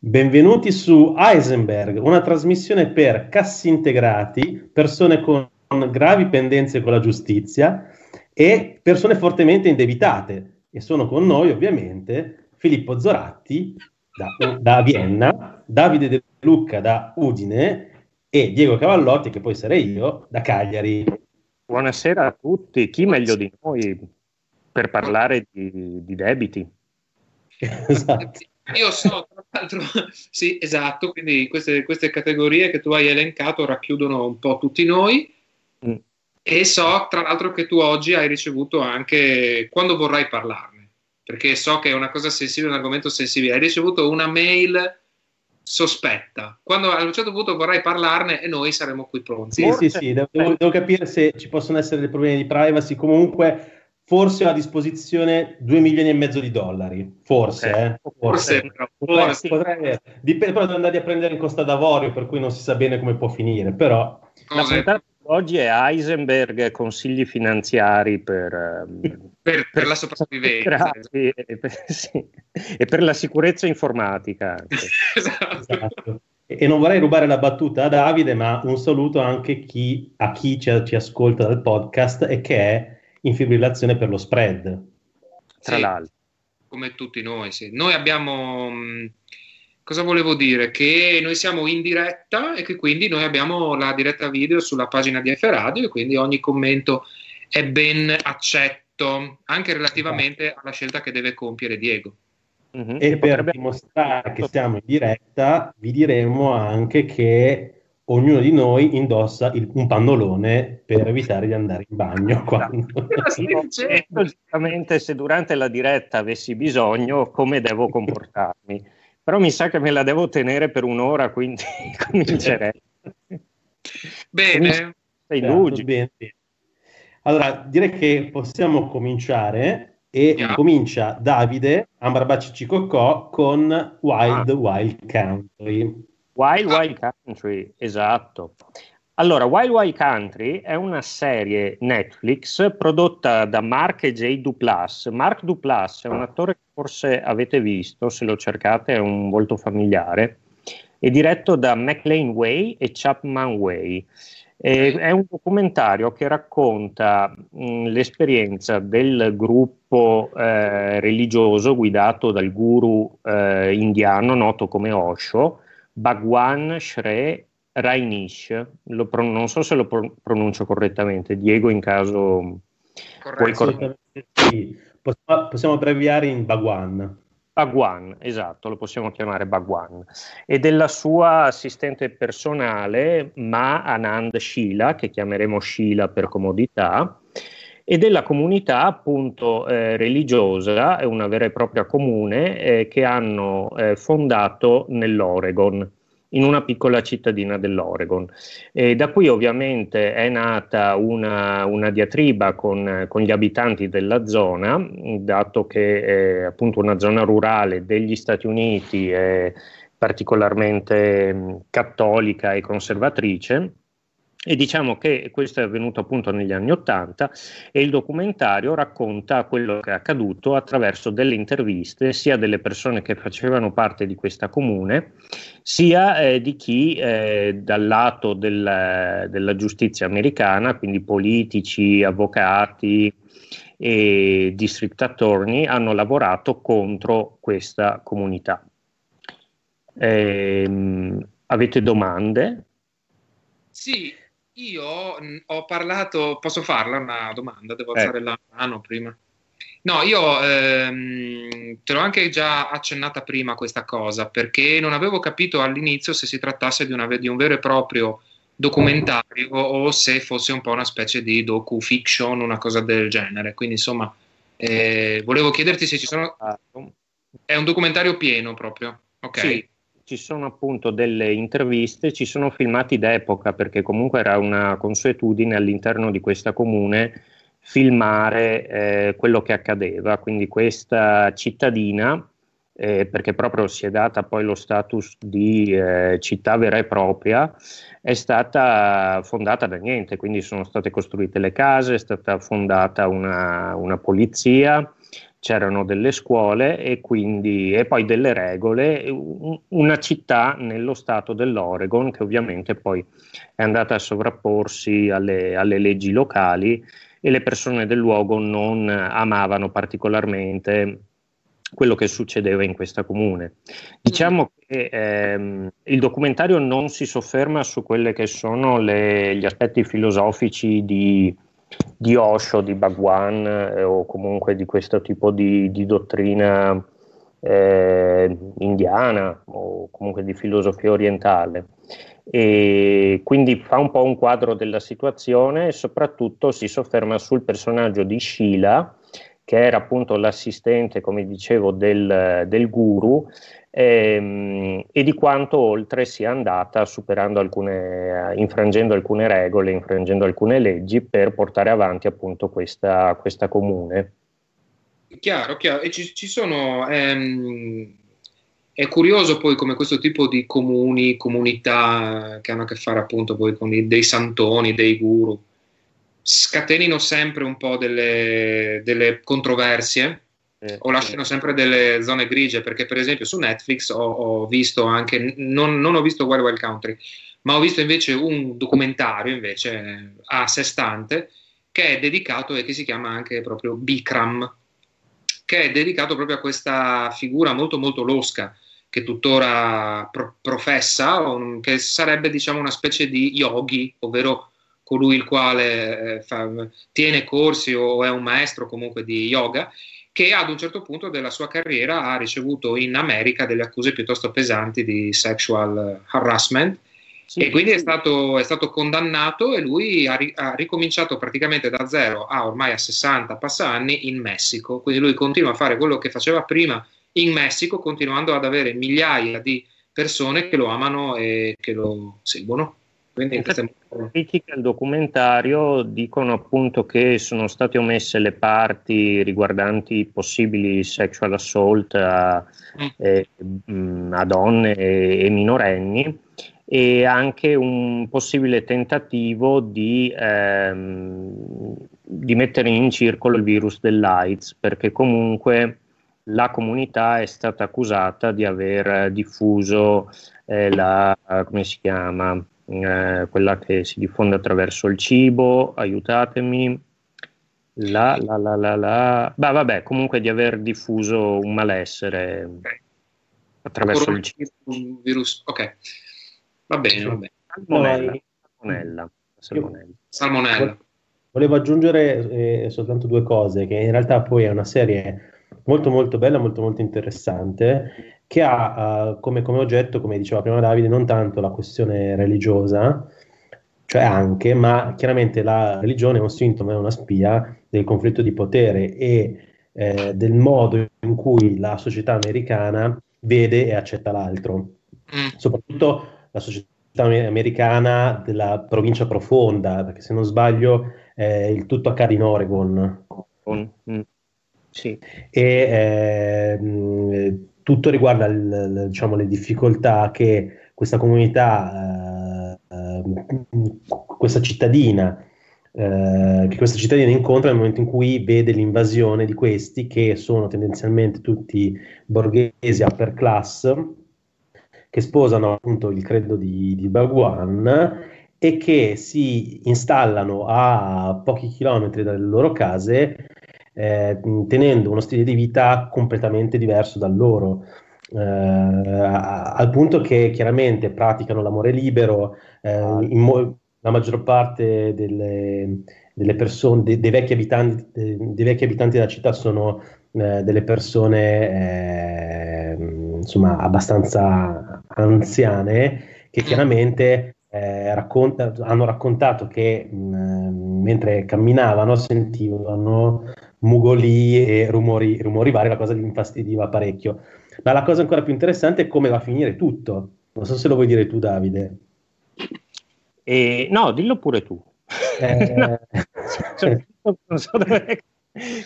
Benvenuti su Heisenberg, una trasmissione per cassi integrati, persone con gravi pendenze con la giustizia e persone fortemente indebitate. E sono con noi ovviamente Filippo Zoratti da, da Vienna, Davide De Lucca da Udine e Diego Cavallotti, che poi sarei io, da Cagliari. Buonasera a tutti, chi meglio di noi per parlare di, di debiti? esatto. Io so, tra l'altro, sì, esatto, quindi queste, queste, categorie che tu hai elencato racchiudono un po' tutti noi mm. e so, tra l'altro, che tu oggi hai ricevuto anche, quando vorrai parlarne, perché so che è una cosa sensibile, un argomento sensibile, hai ricevuto una mail sospetta. Quando a un certo punto vorrai parlarne e noi saremo qui pronti. Sì, sì, sì, devo, devo capire se ci possono essere dei problemi di privacy, comunque forse ho a disposizione 2 milioni e mezzo di dollari, forse, okay. eh? forse, forse, forse. Potrei, dipende, però devo andare a prendere in Costa d'Avorio, per cui non si sa bene come può finire, però... La puntata oggi è Heisenberg consigli finanziari per, ehm, per, per la sopravvivenza e per, sì, e per, la sicurezza informatica. esatto. esatto. E non vorrei rubare la battuta a Davide, ma un saluto anche chi, a chi ci, ci ascolta dal podcast e che è in fibrillazione per lo spread. Tra sì, l'altro. Come tutti noi, sì. Noi abbiamo... Mm, cosa volevo dire? Che noi siamo in diretta e che quindi noi abbiamo la diretta video sulla pagina di F Radio e quindi ogni commento è ben accetto, anche relativamente alla scelta che deve compiere Diego. Mm-hmm. E per dimostrare che siamo in diretta, vi diremo anche che ognuno di noi indossa il, un pannolone per evitare di andare in bagno. Quando... Giustamente, se durante la diretta avessi bisogno, come devo comportarmi? Però mi sa che me la devo tenere per un'ora, quindi comincerei. Bene. Sei lugi. Bene. Allora, direi che possiamo cominciare e yeah. comincia Davide Ambarbaci Cicocò con Wild ah. Wild Country. Wild Wild Country, esatto. Allora, Wild Wild Country è una serie Netflix prodotta da Mark e J. Duplass. Mark Duplass è un attore che forse avete visto, se lo cercate è un volto familiare, è diretto da McLean Way e Chapman Way. E è un documentario che racconta mh, l'esperienza del gruppo eh, religioso guidato dal guru eh, indiano noto come Osho, Bhagwan Shre Rainish, pro- non so se lo pro- pronuncio correttamente, Diego in caso... Corretto. Sì. Possiamo, possiamo abbreviare in Bhagwan. Bhagwan, esatto, lo possiamo chiamare Bhagwan, e della sua assistente personale Ma Anand Shila, che chiameremo Shila per comodità, e della comunità appunto eh, religiosa, una vera e propria comune, eh, che hanno eh, fondato nell'Oregon in una piccola cittadina dell'Oregon. E da qui ovviamente è nata una, una diatriba con, con, gli abitanti della zona, dato che è appunto una zona rurale degli Stati Uniti particolarmente cattolica e conservatrice e diciamo che questo è avvenuto appunto negli anni Ottanta e il documentario racconta quello che è accaduto attraverso delle interviste sia delle persone che facevano parte di questa comune, sia eh, di chi eh, dal lato del, della giustizia americana, quindi politici, avvocati e district attorney, hanno lavorato contro questa comunità. Eh, avete domande? Sì, io mh, ho parlato, posso farla una domanda? Devo eh. alzare la mano prima. No, io ehm, te l'ho anche già accennata prima questa cosa, perché non avevo capito all'inizio se si trattasse di, una, di un vero e proprio documentario o se fosse un po' una specie di docu-fiction, una cosa del genere. Quindi insomma, eh, volevo chiederti se ci sono... È un documentario pieno proprio, ok? Sì ci sono appunto delle interviste, ci sono filmati d'epoca perché comunque era una consuetudine all'interno di questa comune filmare eh, quello che accadeva, quindi questa cittadina, eh, perché proprio si è data poi lo status di eh, città vera e propria, è stata fondata da niente, quindi sono state costruite le case, è stata fondata una, una polizia, c'erano delle scuole e, quindi, e poi delle regole, una città nello stato dell'Oregon che ovviamente poi è andata a sovrapporsi alle, alle leggi locali e le persone del luogo non amavano particolarmente quello che succedeva in questa comune. Diciamo che ehm, il documentario non si sofferma su quelli che sono le, gli aspetti filosofici di, di Osho, di Bhagwan eh, o comunque di questo tipo di, di dottrina eh, indiana o comunque di filosofia orientale. E quindi fa un po' un quadro della situazione e soprattutto si sofferma sul personaggio di Sheila, che era appunto l'assistente, come dicevo, del, del guru ehm, e di quanto oltre sia andata superando alcune, infrangendo alcune regole, infrangendo alcune leggi per portare avanti appunto questa, questa comune. Chiaro, chiaro. E ci, ci sono... Ehm, è curioso poi come questo tipo di comuni, comunità che hanno a che fare appunto poi con i, dei santoni, dei guru, scatenino sempre un po' delle, delle controversie eh, o lasciano sempre delle zone grigie perché per esempio su Netflix ho, ho visto anche non, non, ho visto Wild Wild Country ma ho visto invece un documentario invece a sé stante che è dedicato e che si chiama anche proprio Bikram che è dedicato proprio a questa figura molto molto losca che tuttora pro- professa che sarebbe diciamo una specie di yogi ovvero colui il quale eh, fa, tiene corsi o è un maestro comunque di yoga, che ad un certo punto della sua carriera ha ricevuto in America delle accuse piuttosto pesanti di sexual harassment. Sì, e quindi sì. è, stato, è, stato, condannato e lui ha, ri, ha, ricominciato praticamente da zero a ormai a 60 passa anni in Messico. Quindi lui continua a fare quello che faceva prima in Messico, continuando ad avere migliaia di persone che lo amano e che lo seguono. Quindi Infatti, le critiche al documentario dicono appunto che sono state omesse le parti riguardanti possibili sexual assault a, mm. eh, mm, a donne e, e, minorenni e anche un possibile tentativo di, ehm, di mettere in circolo il virus dell'AIDS perché comunque la comunità è stata accusata di aver diffuso eh, la, come si chiama, eh, quella che si diffonde attraverso il cibo, aiutatemi. La, la, la, la, la. Beh, vabbè, comunque di aver diffuso un malessere okay. attraverso il cibo. Un virus, ok. Va bene, va bene. Salmonella. Salmonella. Salmonella. Salmonella. Volevo aggiungere eh, soltanto due cose, che in realtà poi è una serie molto molto bella, molto molto interessante che ha uh, come, come, oggetto, come diceva prima Davide, non tanto la questione religiosa, cioè anche, ma chiaramente la religione è un sintomo, è una spia del conflitto di potere e eh, del modo in cui la società americana vede e accetta l'altro, mm. soprattutto la società americana della provincia profonda, perché se non sbaglio eh, il tutto accade in Oregon. Mm. Sì. E eh, tutto riguarda il, diciamo, le difficoltà che questa comunità, eh, questa cittadina, eh, che questa cittadina incontra nel momento in cui vede l'invasione di questi che sono tendenzialmente tutti borghesi upper class che sposano appunto il credo di, di Bhagwan e che si installano a pochi chilometri dalle loro case eh, tenendo uno stile di vita completamente diverso dal loro. Eh, al punto che chiaramente praticano l'amore libero, eh, mo- la maggior parte delle, delle persone, de- dei, vecchi abitanti, de- dei, vecchi abitanti, della città sono eh, delle persone eh, insomma abbastanza anziane che chiaramente eh, racconta, hanno raccontato che mh, mentre camminavano sentivano mugolii e rumori, rumori vari, la cosa li infastidiva parecchio. Ma la cosa ancora più interessante è come va a finire tutto. Non so se lo vuoi dire tu, Davide. Eh, no, dillo pure tu. Eh... no, cioè, non so dove,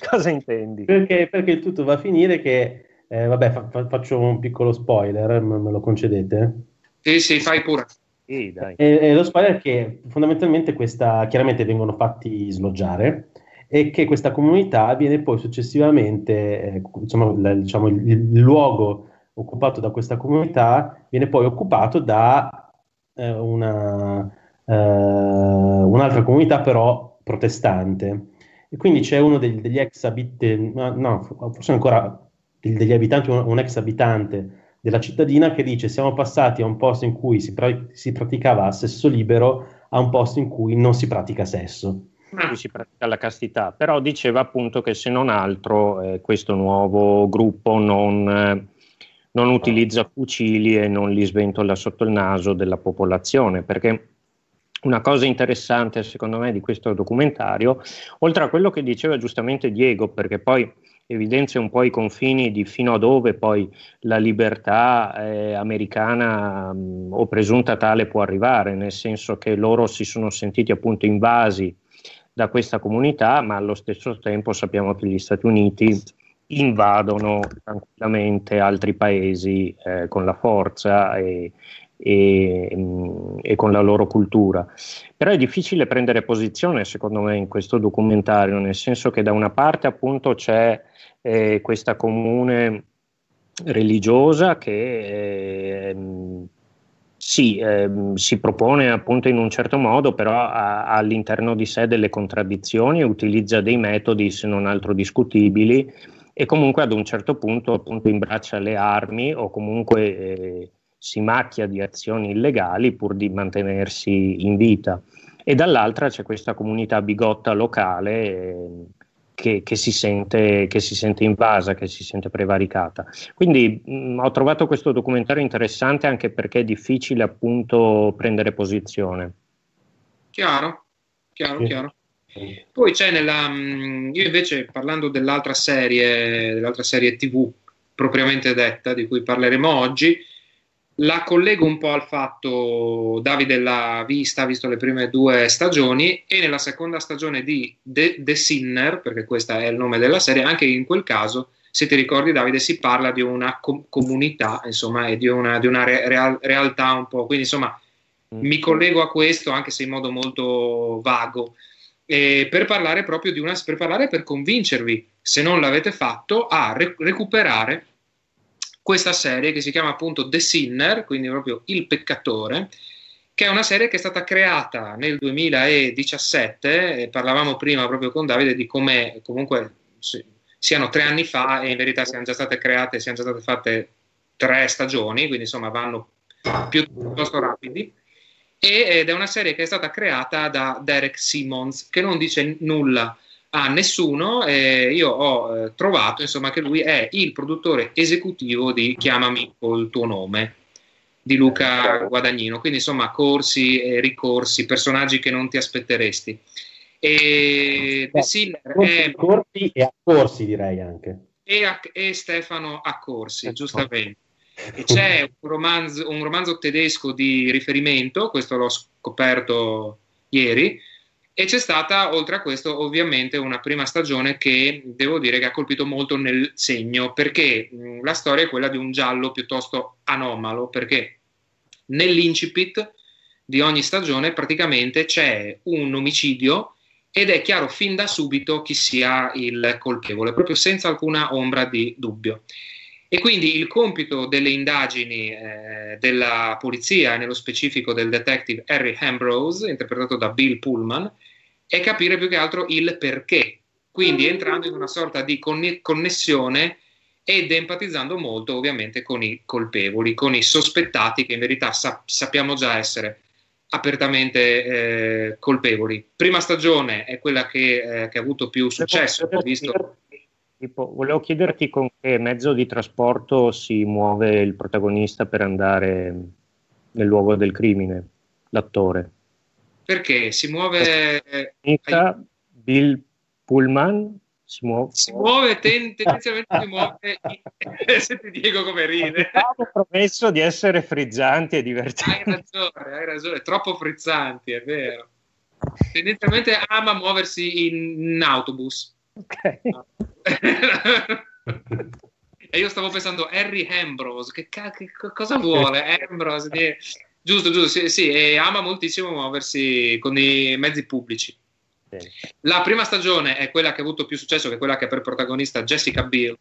cosa intendi. Perché, perché, il tutto va a finire che, eh, vabbè, fa, fa, faccio un piccolo spoiler, me, me lo concedete? Sì, sì, fai pure. Sì, e, e, lo spoiler è che fondamentalmente questa, chiaramente vengono fatti sloggiare, e che questa comunità viene poi successivamente, eh, diciamo, la, diciamo, il, il, luogo occupato da questa comunità viene poi occupato da eh, una, eh, un'altra comunità però protestante. E quindi c'è uno degli, degli ex abitanti, no, forse ancora degli abitanti, un, un, ex abitante della cittadina che dice siamo passati a un posto in cui si, pra- si praticava sesso libero a un posto in cui non si pratica sesso. Qui si pratica la castità, però diceva appunto che se non altro eh, questo nuovo gruppo non, eh, non utilizza fucili e non li sventola sotto il naso della popolazione, perché una cosa interessante secondo me di questo documentario, oltre a quello che diceva giustamente Diego, perché poi evidenzia un po' i confini di fino a dove poi la libertà eh, americana mh, o presunta tale può arrivare, nel senso che loro si sono sentiti appunto invasi da questa comunità, ma allo stesso tempo sappiamo che gli Stati Uniti invadono tranquillamente altri paesi eh, con la forza e, e, mm, e, con la loro cultura. Però è difficile prendere posizione, secondo me, in questo documentario, nel senso che da una parte appunto c'è eh, questa comune religiosa che eh, sì, eh, si propone appunto in un certo modo, però ha, ha, all'interno di sé delle contraddizioni e utilizza dei metodi se non altro discutibili e comunque ad un certo punto appunto imbraccia le armi o comunque eh, si macchia di azioni illegali pur di mantenersi in vita. E dall'altra c'è questa comunità bigotta locale eh, che, che, si sente, che, si sente, invasa, che si sente prevaricata. Quindi mh, mm, ho trovato questo documentario interessante anche perché è difficile appunto prendere posizione. Chiaro, chiaro, sì. chiaro. Poi c'è nella. Mm, io invece parlando dell'altra serie, dell'altra serie TV propriamente detta, di cui parleremo oggi, la collego un po' al fatto, Davide l'ha vista, ha visto le prime due stagioni e nella seconda stagione di The, The Sinner, perché questo è il nome della serie, anche in quel caso, se ti ricordi Davide, si parla di una com- comunità, insomma, e di una, di una re- real- realtà un po', quindi insomma mm. mi collego a questo anche se in modo molto vago. Eh, per parlare proprio di una, per parlare per convincervi, se non l'avete fatto, a re- recuperare questa serie che si chiama appunto The Sinner, quindi proprio Il peccatore, che è una serie che è stata creata nel 2017, parlavamo prima proprio con Davide di come comunque sì, siano tre anni fa e in verità siano già state create, siano già state fatte tre stagioni, quindi insomma vanno piuttosto rapidi. ed è una serie che è stata creata da Derek Simmons, che non dice nulla a nessuno. Eh, io ho eh, trovato insomma, che lui è il produttore esecutivo di Chiamami col tuo nome di Luca Guadagnino, quindi insomma corsi e ricorsi, personaggi che non ti aspetteresti. E Beh, Sinner è... Corsi e accorsi direi anche. E, a, e Stefano Accorsi, ecco. giustamente. E c'è un romanzo, un romanzo tedesco di riferimento, questo l'ho scoperto ieri, e c'è stata, oltre a questo, ovviamente una prima stagione che devo dire che ha colpito molto nel segno, perché mh, la storia è quella di un giallo piuttosto anomalo, perché nell'incipit di ogni stagione praticamente c'è un omicidio ed è chiaro fin da subito chi sia il colpevole, proprio senza alcuna ombra di dubbio. E quindi il compito delle indagini eh, della polizia, nello specifico del detective Harry Ambrose, interpretato da Bill Pullman, è capire più che altro il perché. Quindi entrando in una sorta di connessione ed empatizzando molto ovviamente con i colpevoli, con i sospettati che in verità sap- sappiamo già essere apertamente eh, colpevoli. Prima stagione è quella che, eh, che ha avuto più successo, visto Tipo, volevo chiederti con che mezzo di trasporto si muove il protagonista per andare nel luogo del crimine, l'attore. Perché? Si muove... Ai... Bill Pullman si muove, si muove ten- tendenzialmente si muove se ti dico come ride. Avevo promesso di essere frizzanti e divertenti. Hai ragione, hai ragione, troppo frizzanti è vero. Tendenzialmente ama muoversi in, in autobus Ok. e io stavo pensando Harry Ambrose, che, che cosa vuole Ambrose? Di... Giusto, giusto, sì, sì, e ama moltissimo muoversi con i mezzi pubblici. La prima stagione è quella che ha avuto più successo, che è quella che ha per protagonista Jessica Biel,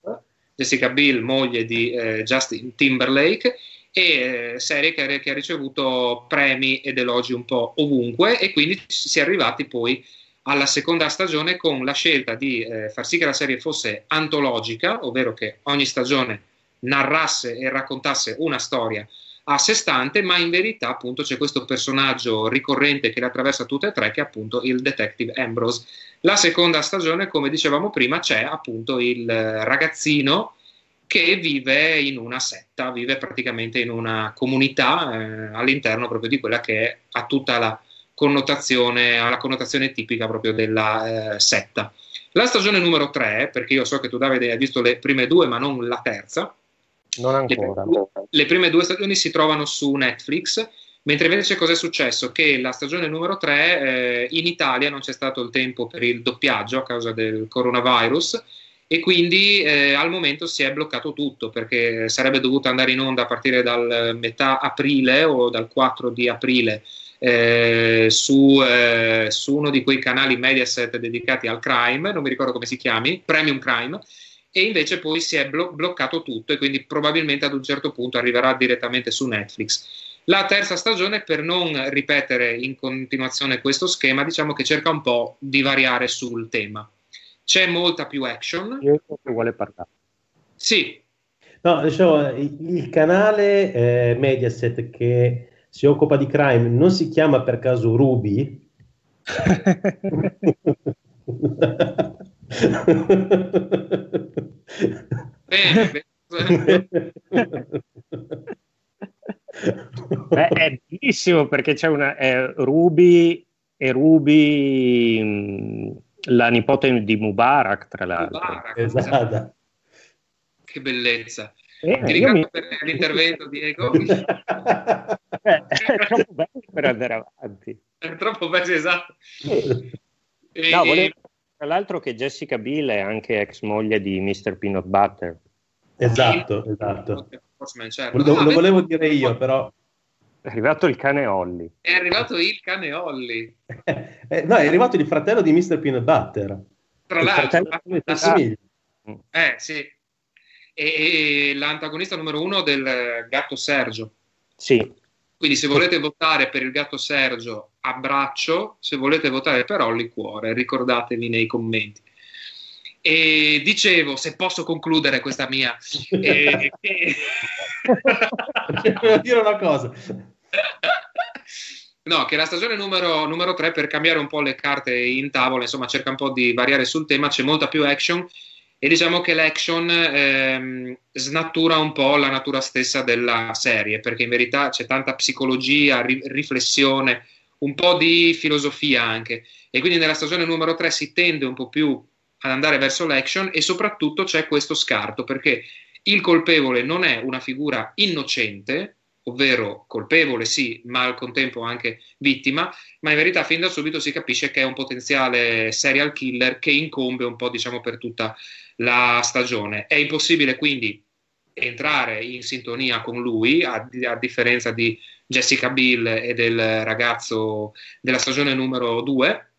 Jessica Biel, moglie di eh, Justin Timberlake, e eh, serie che, che, ha ricevuto premi ed elogi un po' ovunque e quindi si è arrivati poi alla seconda stagione con la scelta di eh, far sì che la serie fosse antologica, ovvero che ogni stagione narrasse e raccontasse una storia a sé stante, ma in verità appunto c'è questo personaggio ricorrente che le attraversa tutte e tre, che è appunto il detective Ambrose. La seconda stagione, come dicevamo prima, c'è appunto il ragazzino che vive in una setta, vive praticamente in una comunità eh, all'interno proprio di quella che ha tutta la connotazione, ha la connotazione tipica proprio della eh, setta. La stagione numero 3, perché io so che tu Davide hai visto le prime due ma non la terza, non ancora. Le, le prime due stagioni si trovano su Netflix, mentre invece cosa è successo? Che la stagione numero 3 eh, in Italia non c'è stato il tempo per il doppiaggio a causa del coronavirus e quindi eh, al momento si è bloccato tutto perché sarebbe dovuto andare in onda a partire dal metà aprile o dal 4 di aprile eh, su, eh, su, uno di quei canali Mediaset dedicati al crime, non mi ricordo come si chiami, Premium Crime, e invece poi si è blo- bloccato tutto e quindi probabilmente ad un certo punto arriverà direttamente su Netflix. La terza stagione, per non ripetere in continuazione questo schema, diciamo che cerca un po' di variare sul tema. C'è molta più action. Io che vuole parlare. Sì. No, diciamo, il canale eh, Mediaset che si occupa di crime non si chiama per caso Ruby? bene, Beh, è bellissimo perché c'è una è Ruby e Ruby la nipote di Mubarak tra l'altro Mubarak, esatto. che bellezza eh, ti ringrazio per l'intervento Diego eh, è troppo bello per andare avanti è troppo bello esatto e, no, volevo tra l'altro che Jessica Biel è anche ex moglie di Mr. Peanut Butter. Esatto, esatto. Lo, ah, lo volevo dire io, però... È arrivato il cane Olli. È arrivato il cane Olli. eh, no, è arrivato il fratello di Mr. Peanut Butter. Tra l'altro, ah, eh sì. E, e l'antagonista numero uno del gatto Sergio. Sì. Quindi se volete votare per il gatto Sergio, abbraccio, se volete votare per Olli, cuore, ricordatevi nei commenti. E dicevo, se posso concludere questa mia... eh. Devo dire una cosa. No, che la stagione numero, numero 3, per cambiare un po' le carte in tavola, insomma, cerca un po' di variare sul tema, c'è molta più action e diciamo che l'action ehm, snatura un po' la natura stessa della serie, perché in verità c'è tanta psicologia, ri- riflessione, un po' di filosofia anche. E quindi nella stagione numero 3 si tende un po' più ad andare verso l'action e soprattutto c'è questo scarto, perché il colpevole non è una figura innocente, ovvero colpevole sì, ma al contempo anche vittima, ma in verità fin da subito si capisce che è un potenziale serial killer che incombe un po' diciamo per tutta la stagione. È impossibile quindi entrare in sintonia con lui, a, a differenza di Jessica Bill e del ragazzo della stagione numero 2,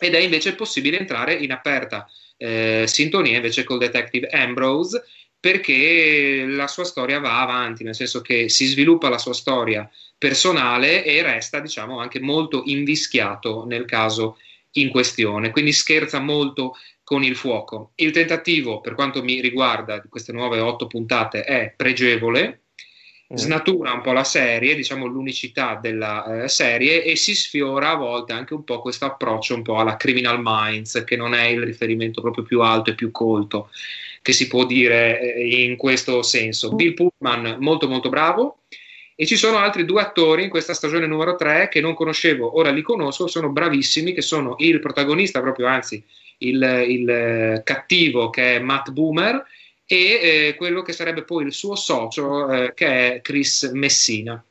ed è invece possibile entrare in aperta eh, sintonia invece col detective Ambrose perché la sua storia va avanti, nel senso che si sviluppa la sua storia personale e resta, diciamo, anche molto invischiato nel caso in questione, quindi scherza molto con il fuoco. Il tentativo, per quanto mi riguarda, di queste nuove otto puntate è pregevole, mm. snatura un po' la serie, diciamo l'unicità della eh, serie e si sfiora a volte anche un po' questo approccio un po' alla Criminal Minds, che non è il riferimento proprio più alto e più colto che si può dire eh, in questo senso. Bill Pullman molto molto bravo e ci sono altri due attori in questa stagione numero 3 che non conoscevo, ora li conosco, sono bravissimi, che sono il protagonista proprio, anzi il, il cattivo che è Matt Boomer e eh, quello che sarebbe poi il suo socio eh, che è Chris Messina.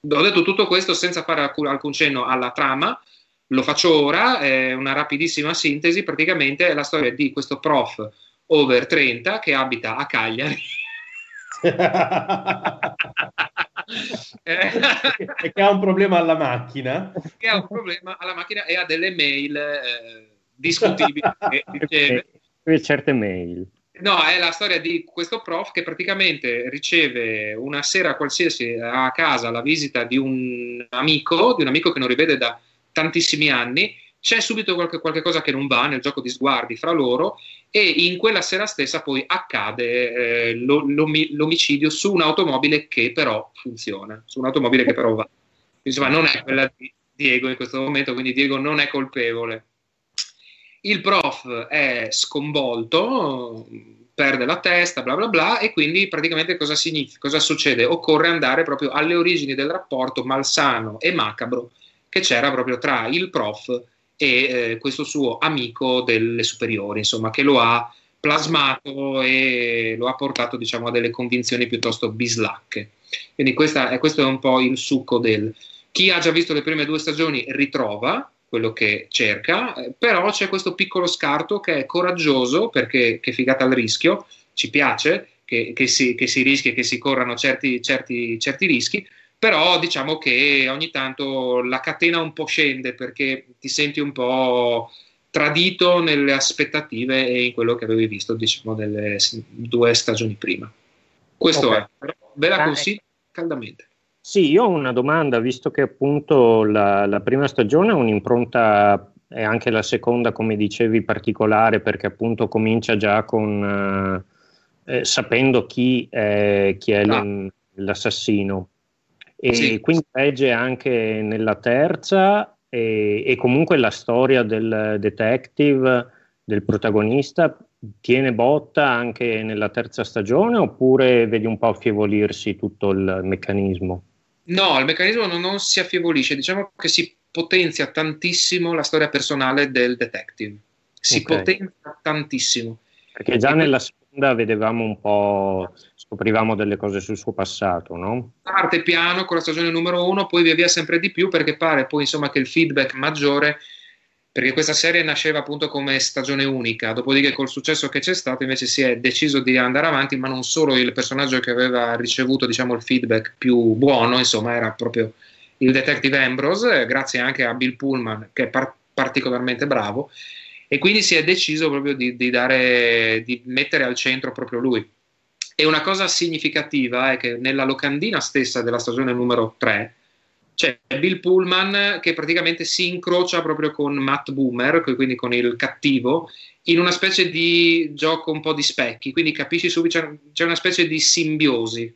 Ho detto tutto questo senza fare alcun, alcun cenno alla trama, lo faccio ora, è una rapidissima sintesi, praticamente è la storia di questo prof over 30 che abita a Cagliari. e che ha un problema alla macchina. Che ha un problema alla macchina e ha delle mail eh, discutibili. riceve. certe mail. No, è la storia di questo prof che praticamente riceve una sera qualsiasi a casa la visita di un amico, di un amico che non rivede da tantissimi anni, c'è subito qualche, qualche cosa che non va nel gioco di sguardi fra loro e in quella sera stessa poi accade eh, l'om- l'omicidio su un'automobile che però funziona, su un'automobile che però va. Insomma, non è quella di Diego in questo momento, quindi Diego non è colpevole. Il prof è sconvolto, perde la testa, bla bla bla, e quindi praticamente cosa? Cosa succede? Occorre andare proprio alle origini del rapporto malsano e macabro che c'era proprio tra il prof e eh, questo suo amico delle superiori, insomma, che lo ha plasmato e lo ha portato diciamo, a delle convinzioni piuttosto bislacche. Quindi questa, è, questo è un po' il succo del... Chi ha già visto le prime due stagioni ritrova quello che cerca, eh, però c'è questo piccolo scarto che è coraggioso perché che figata al rischio, ci piace che, che, si, che si rischi e che si corrano certi, certi, certi rischi, però diciamo che ogni tanto la catena un po' scende perché ti senti un po' tradito nelle aspettative e in quello che avevi visto diciamo nelle due stagioni prima. Questo okay. è, però ve la consiglio caldamente. Sì, io ho una domanda, visto che appunto la, la prima stagione ha un'impronta e anche la seconda, come dicevi, particolare perché appunto comincia già con eh, eh sapendo chi è, chi è no. l'assassino e sì. quindi legge anche nella terza e, e, comunque la storia del detective, del protagonista, tiene botta anche nella terza stagione oppure vedi un po' affievolirsi tutto il meccanismo? No, il meccanismo non, non si affievolisce, diciamo che si potenzia tantissimo la storia personale del detective, si okay. potenzia tantissimo. Perché già e nella seconda vedevamo un po' scoprivamo delle cose sul suo passato, no? Parte piano con la stagione numero uno, poi via via sempre di più perché pare poi insomma che il feedback maggiore perché questa serie nasceva appunto come stagione unica, dopodiché col successo che c'è stato invece si è deciso di andare avanti, ma non solo il personaggio che aveva ricevuto diciamo il feedback più buono, insomma era proprio il detective Ambrose, grazie anche a Bill Pullman che è par- particolarmente bravo e quindi si è deciso proprio di, di, dare, di mettere al centro proprio lui. E una cosa significativa è che nella locandina stessa della stagione numero 3 c'è Bill Pullman che praticamente si incrocia proprio con Matt Boomer, quindi con il cattivo, in una specie di gioco un po' di specchi, quindi capisci subito c'è, una specie di simbiosi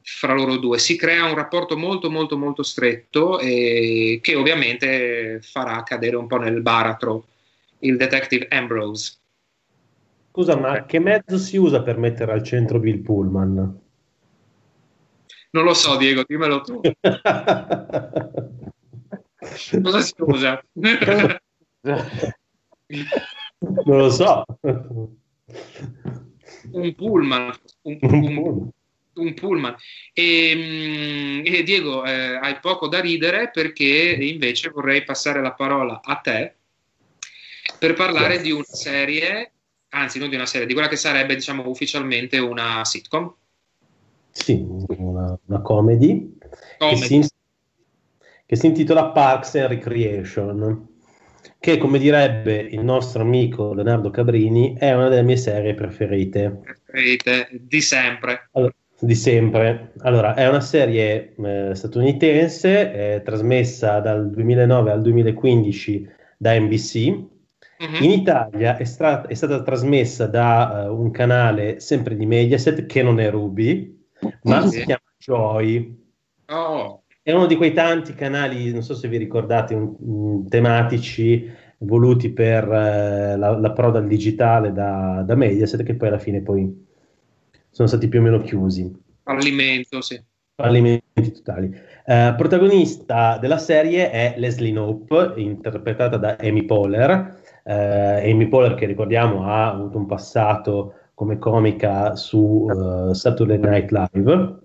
fra loro due, si crea un rapporto molto molto molto stretto che ovviamente farà cadere un po' nel baratro il detective Ambrose. Scusa, ma che mezzo si usa per mettere al centro Bill Pullman? Non lo so, Diego, dimmelo tu. Cosa si usa? non lo so. Un pullman. Un, un, un pullman. E, ehm, e Diego, eh, hai poco da ridere perché invece vorrei passare la parola a te per parlare di una serie anzi non di una serie, di quella che sarebbe diciamo ufficialmente una sitcom. Sì, una, una comedy, comedy. Che, si, che, si, intitola Parks and Recreation, che come direbbe il nostro amico Leonardo Cabrini è una delle mie serie preferite. Preferite di sempre. Allora, di sempre. Allora, è una serie eh, statunitense, eh, trasmessa dal 2009 al 2015 da NBC, Uh-huh. In Italia è, stra- è, stata trasmessa da uh, un canale sempre di Mediaset che non è Ruby, ma uh-huh. si chiama Joy. Oh. È uno di quei tanti canali, non so se vi ricordate, un, un, tematici voluti per uh, la, la al digitale da, da, Mediaset che poi alla fine poi sono stati più o meno chiusi. Fallimento, sì. Fallimenti totali. Uh, protagonista della serie è Leslie Knope, interpretata da Amy Poehler, eh, Amy Poehler, che ricordiamo ha avuto un passato come comica su uh, Saturday Night Live.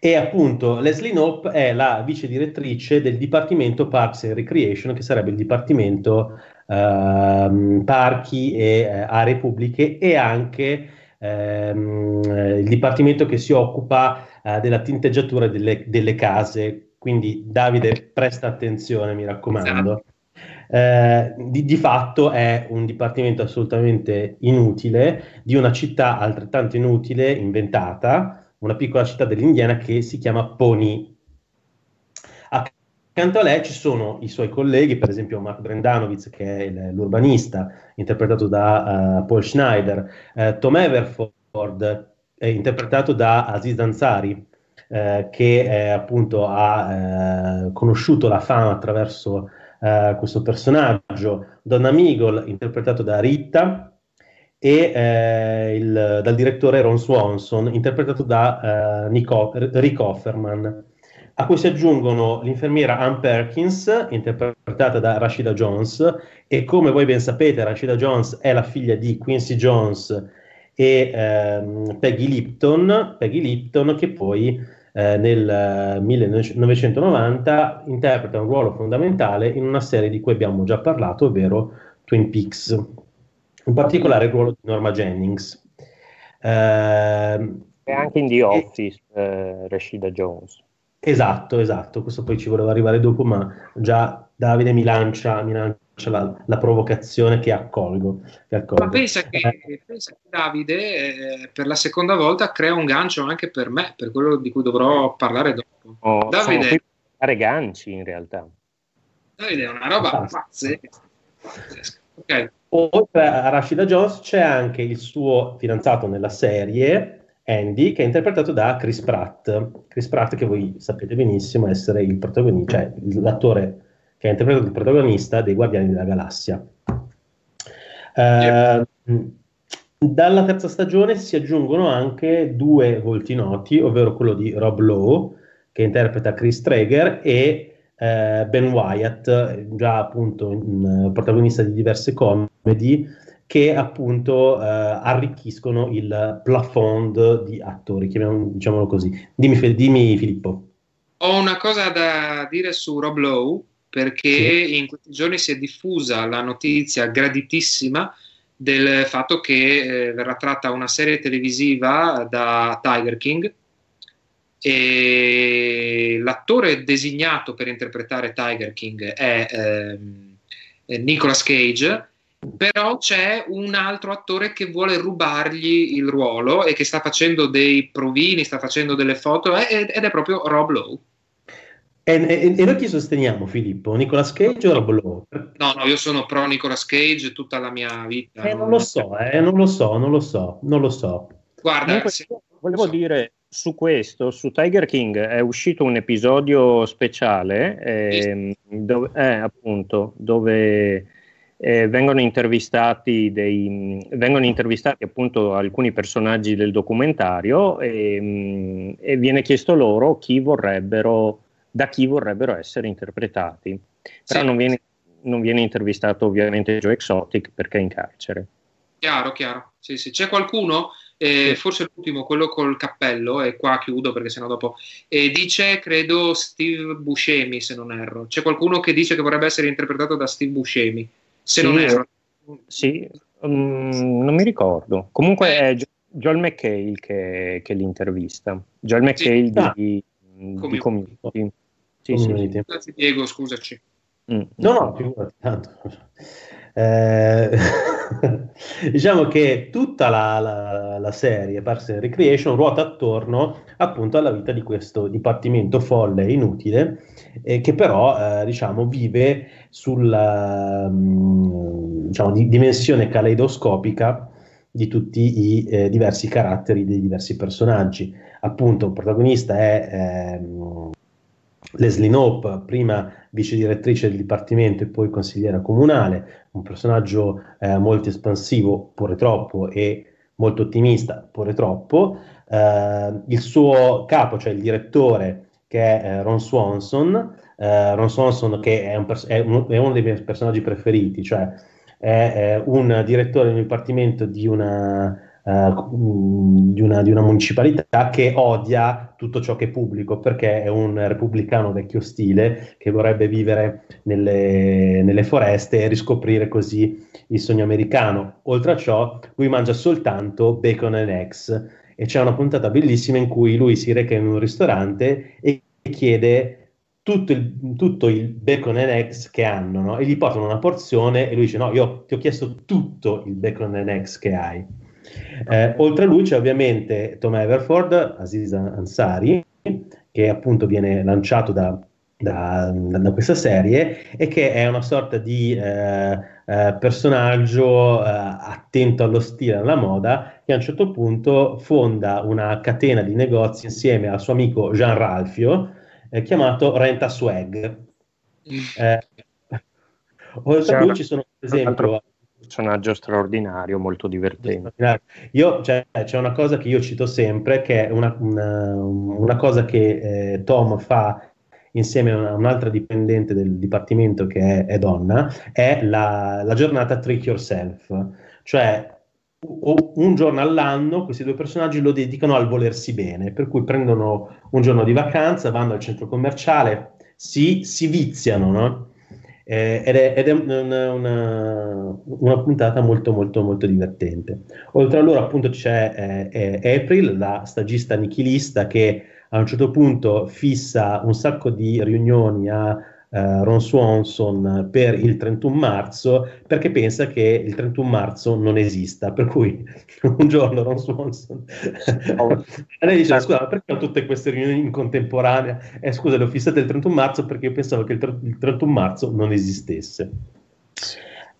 E appunto Leslie Knope è la vice direttrice del Dipartimento Parks and Recreation, che sarebbe il Dipartimento uh, Parchi e uh, Aree Pubbliche e anche ehm, il Dipartimento che si occupa uh, della tinteggiatura delle, delle, case. Quindi Davide, presta attenzione, mi raccomando. Esatto. Eh, di, di, fatto è un dipartimento assolutamente inutile di una città altrettanto inutile, inventata, una piccola città dell'Indiana che si chiama Pony. Accanto a lei ci sono i suoi colleghi, per esempio Mark Brendanowitz, che è l'urbanista, interpretato da uh, Paul Schneider, uh, Tom Everford, interpretato da Aziz Ansari, uh, che appunto ha conosciuto la fama attraverso questo personaggio, Donna Meagle, interpretato da Rita, e eh, il, dal direttore Ron Swanson, interpretato da eh, Nico, Rick Offerman, a cui si aggiungono l'infermiera Ann Perkins, interpretata da Rashida Jones, e come voi ben sapete Rashida Jones è la figlia di Quincy Jones e ehm, Peggy Lipton, Peggy Lipton che poi eh, nel 1990 interpreta un ruolo fondamentale in una serie di cui abbiamo già parlato, ovvero Twin Peaks in particolare il ruolo di Norma Jennings. Eh, e anche in The Office, eh, Rashida Jones. Esatto, esatto, questo poi ci voleva arrivare dopo, ma già Davide mi lancia, mi lancia la, la, provocazione che accolgo. Che accolgo. Ma pensa che, eh. pensa che Davide eh, per la seconda volta crea un gancio anche per me, per quello di cui dovrò parlare dopo. Oh, Davide... Fare ganci in realtà. Davide è una roba pazzesca. Ok. Oltre a Rashida Jones c'è anche il suo fidanzato nella serie, Andy, che è interpretato da Chris Pratt. Chris Pratt che voi sapete benissimo essere il protagonista, cioè l'attore che ha interpretato il protagonista dei Guardiani della Galassia. Uh, dalla terza stagione si aggiungono anche due volti noti, ovvero quello di Rob Lowe, che interpreta Chris Traeger, e eh, Ben Wyatt, già appunto in, protagonista di diverse comedy, che appunto eh, arricchiscono il plafond di attori, diciamolo così. Dimmi, dimmi, Filippo. Ho una cosa da dire su Rob Lowe, perché in questi giorni si è diffusa la notizia graditissima del fatto che eh, verrà tratta una serie televisiva da Tiger King, e l'attore designato per interpretare Tiger King è ehm, Nicolas Cage, però c'è un altro attore che vuole rubargli il ruolo e che sta facendo dei provini, sta facendo delle foto ed è proprio Rob Lowe. E, e, e, noi chi sosteniamo, Filippo? Nicolas Cage o Rob Lowe? No, no, io sono pro Nicolas Cage tutta la mia vita. Eh, non lo so, eh, non lo so, non lo so, non lo so. Guarda, Comunque, se... volevo so. dire, su questo, su Tiger King, è uscito un episodio speciale, eh, dove, eh, appunto, dove eh, vengono intervistati, dei, vengono intervistati appunto alcuni personaggi del documentario e, mm, e viene chiesto loro chi vorrebbero, da chi vorrebbero essere interpretati. Però sì. non, viene, non viene intervistato ovviamente Joe Exotic perché è in carcere. Chiaro, chiaro. Sì, sì. C'è qualcuno eh, forse l'ultimo, quello col cappello, e qua chiudo perché sennò dopo, e dice, credo, Steve Buscemi, se non erro. C'è qualcuno che dice che vorrebbe essere interpretato da Steve Buscemi, se sì, non erro. Sì, um, non mi ricordo. Comunque è Joel McHale che, che l'intervista. Joel McHale sì. di, ah. Di Community. Sì, Community. Sì, Diego, scusaci. Mm. No, no, più tanto. Eh, diciamo che tutta la, la, la, serie Parks and Recreation ruota attorno appunto alla vita di questo dipartimento folle e inutile eh, che però eh, diciamo vive sulla mm, diciamo, di, dimensione caleidoscopica di tutti i eh, diversi caratteri dei diversi personaggi appunto il protagonista è ehm, Leslie Knope, prima vice direttrice del dipartimento e poi consigliera comunale, un personaggio eh, molto espansivo, pure troppo, e molto ottimista, pure troppo. Eh, il suo capo, cioè il direttore, che è eh, Ron Swanson, eh, Ron Swanson che è, un pers- è, un, è, uno dei miei personaggi preferiti, cioè è, un direttore del dipartimento di una eh, di, una, di, una, municipalità che odia tutto ciò che è pubblico perché è un repubblicano vecchio stile che vorrebbe vivere nelle, nelle foreste e riscoprire così il sogno americano. Oltre a ciò, lui mangia soltanto bacon and eggs e c'è una puntata bellissima in cui lui si reca in un ristorante e chiede tutto il, tutto il bacon and eggs che hanno no? e gli portano una porzione e lui dice no, io ti ho chiesto tutto il bacon and eggs che hai. Eh, oltre a lui c'è ovviamente Tom Everford, Aziz Ansari, che appunto viene lanciato da, da, da, questa serie e che è una sorta di eh, eh, personaggio eh, attento allo stile alla moda che a un certo punto fonda una catena di negozi insieme al suo amico Jean Ralphio eh, chiamato Renta Swag. Mm. Eh, oltre a lui ci sono per esempio personaggio straordinario, molto divertente. Io, cioè, c'è una cosa che io cito sempre, che è una, una, una cosa che eh, Tom fa insieme a un'altra dipendente del dipartimento che è, è donna, è la, la, giornata Trick Yourself. Cioè, un giorno all'anno questi due personaggi lo dedicano al volersi bene, per cui prendono un giorno di vacanza, vanno al centro commerciale, si, si viziano, no? eh, ed è, ed è una, una, una, puntata molto molto molto divertente. Oltre a loro appunto c'è eh, April, la stagista nichilista che a un certo punto fissa un sacco di riunioni a Uh, Ron Swanson per il 31 marzo perché pensa che il 31 marzo non esista. Per cui un giorno Ron Swanson oh. lei dice: Scusa, ma perché ho tutte queste riunioni in contemporanea? Eh, scusa, le ho fissate il 31 marzo perché io pensavo che il, il 31 marzo non esistesse.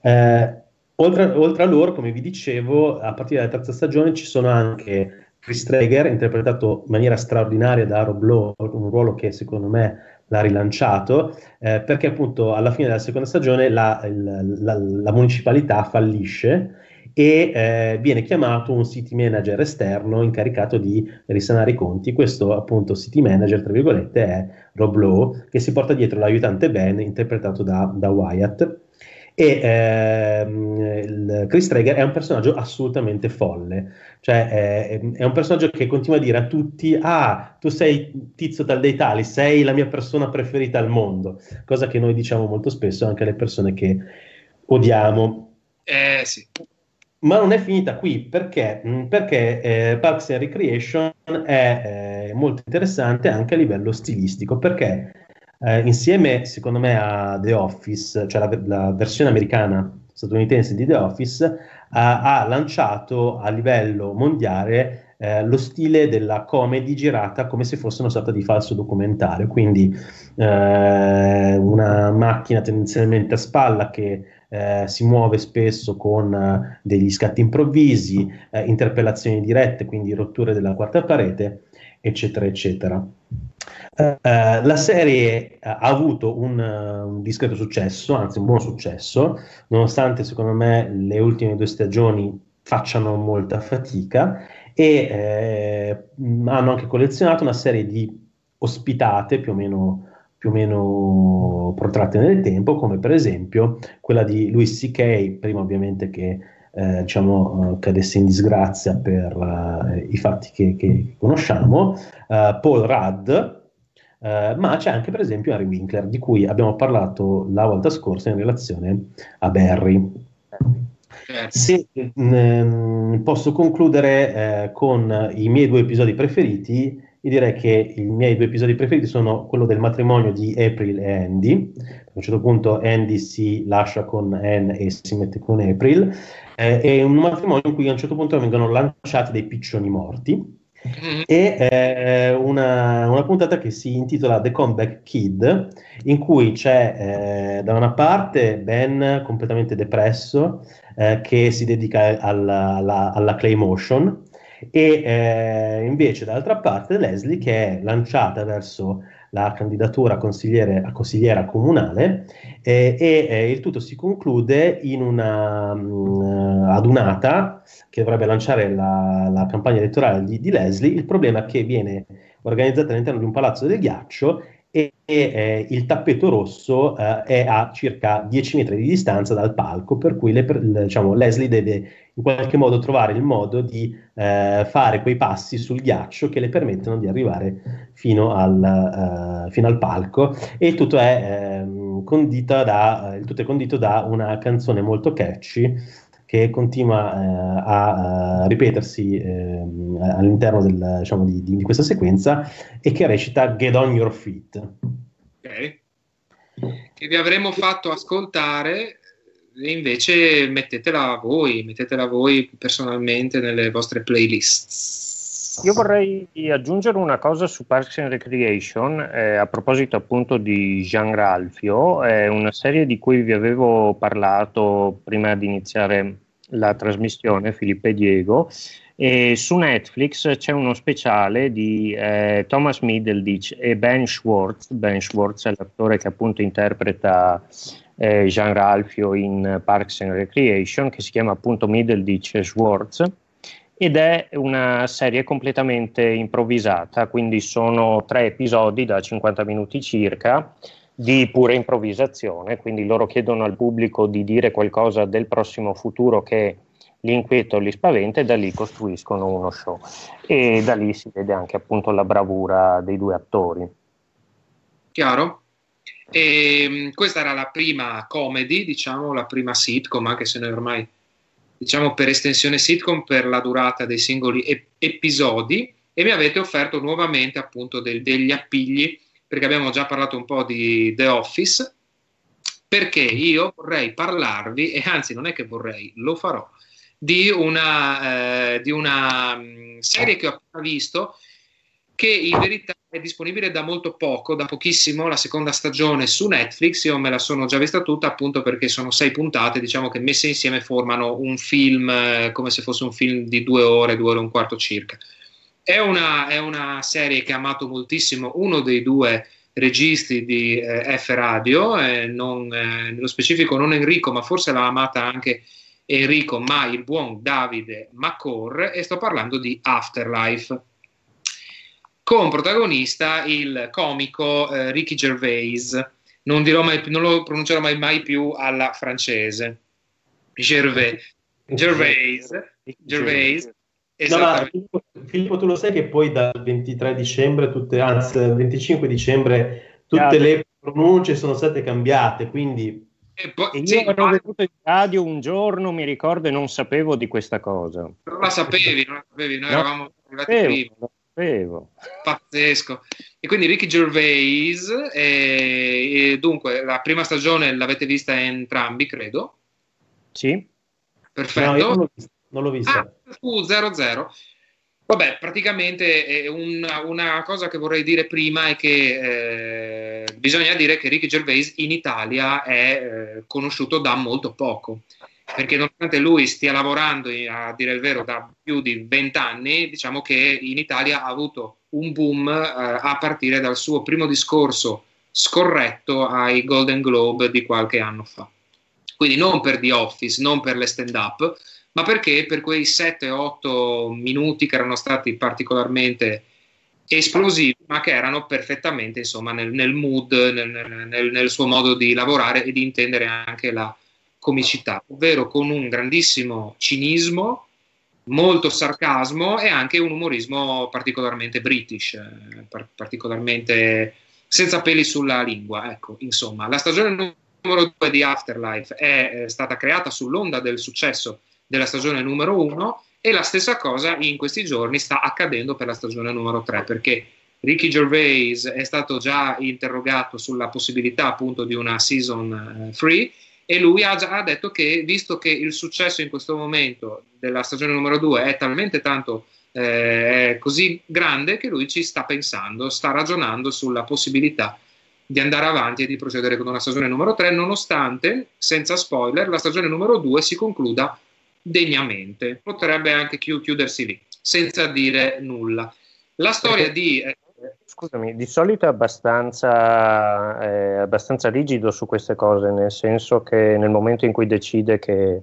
Eh, oltre, oltre, a loro, come vi dicevo, a partire dalla terza stagione ci sono anche Chris Traeger, interpretato in maniera straordinaria da Rob Lowe, un ruolo che secondo me l'ha rilanciato, eh, perché appunto alla fine della seconda stagione la, la, la, municipalità fallisce e eh, viene chiamato un city manager esterno incaricato di risanare i conti. Questo appunto city manager, tra virgolette, è Rob Lowe, che si porta dietro l'aiutante Ben, interpretato da, da Wyatt. E ehm, Chris Traeger è un personaggio assolutamente folle, cioè è, è, un personaggio che continua a dire a tutti: Ah, tu sei tizio tal dei tali, sei la mia persona preferita al mondo, cosa che noi diciamo molto spesso anche alle persone che odiamo. Eh sì. Ma non è finita qui perché, perché eh, Parks and Recreation è eh, molto interessante anche a livello stilistico perché eh, insieme secondo me a The Office, cioè la, la versione americana statunitense di The Office, ha, ha lanciato a livello mondiale eh, lo stile della comedy girata come se fosse una sorta di falso documentario, quindi eh, una macchina tendenzialmente a spalla che eh, si muove spesso con eh, degli scatti improvvisi, eh, interpellazioni dirette, quindi rotture della quarta parete, eccetera, eccetera. Uh, la serie ha avuto un, uh, un, discreto successo, anzi un buon successo, nonostante secondo me le ultime due stagioni facciano molta fatica e eh, hanno anche collezionato una serie di ospitate più o meno più o meno protratte nel tempo, come per esempio quella di Louis C.K., prima ovviamente che eh, diciamo, cadesse in disgrazia per uh, i fatti che, che conosciamo, uh, Paul Rudd, ma c'è anche per esempio Harry Winkler, di cui abbiamo parlato la volta scorsa in relazione a Barry. Se mh, mm, posso concludere eh, con i miei due episodi preferiti, io direi che i miei due episodi preferiti sono quello del matrimonio di April e Andy. A un certo punto Andy si lascia con Anne e si mette con April eh, è un matrimonio in cui a un certo punto vengono lanciati dei piccioni morti. E eh, una, una, puntata che si intitola The Comeback Kid in cui c'è eh, da una parte Ben completamente depresso eh, che si dedica alla, alla, alla clay motion e eh, invece dall'altra parte Leslie che è lanciata verso la candidatura a, a consigliera comunale eh, e eh, il tutto si conclude in una mh, mm, adunata che dovrebbe lanciare la, la campagna elettorale di, di, Leslie. Il problema è che viene organizzata all'interno di un palazzo del ghiaccio e, e eh, il tappeto rosso eh, è a circa 10 metri di distanza dal palco, per cui le, diciamo, Leslie deve in qualche modo trovare il modo di eh, fare quei passi sul ghiaccio che le permettono di arrivare fino al, uh, fino al palco. E tutto è, eh, condito da, il tutto è condito da una canzone molto catchy che continua eh, a, a, ripetersi eh, all'interno del, diciamo, di, di, questa sequenza e che recita Get on your feet. Ok. Che vi avremmo fatto ascoltare e invece mettetela voi, mettetela voi personalmente nelle vostre playlist. Io vorrei aggiungere una cosa su Parks and Recreation, eh, a proposito appunto di Jean Ralphio, è una serie di cui vi avevo parlato prima di iniziare la trasmissione, Filippo e Diego, e su Netflix c'è uno speciale di eh, Thomas Middleditch e Ben Schwartz, Ben Schwartz è l'attore che appunto interpreta eh, Jean Ralphio in Parks and Recreation, che si chiama appunto Middleditch e Schwartz ed è una serie completamente improvvisata, quindi sono tre episodi da 50 minuti circa di pura improvvisazione, quindi loro chiedono al pubblico di dire qualcosa del prossimo futuro che li inquieta o li spaventa e da lì costruiscono uno show e da lì si vede anche appunto la bravura dei due attori. Chiaro? E, ehm, questa era la prima comedy, diciamo, la prima sitcom, anche se noi ormai diciamo per estensione sitcom per la durata dei singoli ep- episodi e mi avete offerto nuovamente appunto del, degli appigli perché abbiamo già parlato un po' di The Office perché io vorrei parlarvi e anzi non è che vorrei, lo farò di una, eh, di una mm, serie che ho appena visto che in verità è disponibile da molto poco, da pochissimo, la seconda stagione su Netflix, io me la sono già vista tutta appunto perché sono sei puntate, diciamo che messe insieme formano un film eh, come se fosse un film di due ore, due ore e un quarto circa. È una, è una serie che ha amato moltissimo uno dei due registi di eh, F Radio, eh, non, eh, nello specifico non Enrico, ma forse l'ha amata anche Enrico, ma il buon Davide Macor, e sto parlando di Afterlife con protagonista il comico eh, Ricky Gervais. Non, mai, non, lo pronuncerò mai, mai più alla francese. Gervais. Gervais. Gervais. No, ma Filippo, tu lo sai che poi dal 23 dicembre, tutte, anzi dal 25 dicembre, tutte le pronunce sono state cambiate, quindi... E, poi, e io sì, ero ma... venuto in radio un giorno, mi ricordo, e non sapevo di questa cosa. Non la sapevi, non la sapevi, noi no, eravamo arrivati prima sapevo. Pazzesco. E quindi Ricky Gervais, e, e dunque la prima stagione l'avete vista entrambi, credo? Sì. Perfetto. No, non l'ho vista. Non l'ho vista. Ah, fu 0-0. Vabbè, praticamente una, una, cosa che vorrei dire prima è che eh, bisogna dire che Ricky Gervais in Italia è eh, conosciuto da molto poco perché nonostante lui stia lavorando, a dire il vero, da più di vent'anni, diciamo che in Italia ha avuto un boom eh, a partire dal suo primo discorso scorretto ai Golden Globe di qualche anno fa. Quindi non per The Office, non per le stand-up, ma perché per quei 7-8 minuti che erano stati particolarmente esplosivi, ma che erano perfettamente insomma, nel, nel mood, nel, nel, nel, suo modo di lavorare e di intendere anche la, comicità, ovvero con un grandissimo cinismo, molto sarcasmo e anche un umorismo particolarmente british, eh, par- particolarmente senza peli sulla lingua. Ecco, insomma, la stagione numero 2 di Afterlife è, è stata creata sull'onda del successo della stagione numero 1 e la stessa cosa in questi giorni sta accadendo per la stagione numero 3 perché Ricky Gervais è stato già interrogato sulla possibilità appunto di una season 3 uh, e lui ha già detto che visto che il successo in questo momento della stagione numero 2 è talmente tanto eh, così grande che lui ci sta pensando, sta ragionando sulla possibilità di andare avanti e di procedere con una stagione numero 3 nonostante, senza spoiler, la stagione numero 2 si concluda degnamente. Potrebbe anche chiudersi lì, senza dire nulla. La storia di eh, Scusami, di solito è abbastanza, è abbastanza, rigido su queste cose, nel senso che nel momento in cui decide che,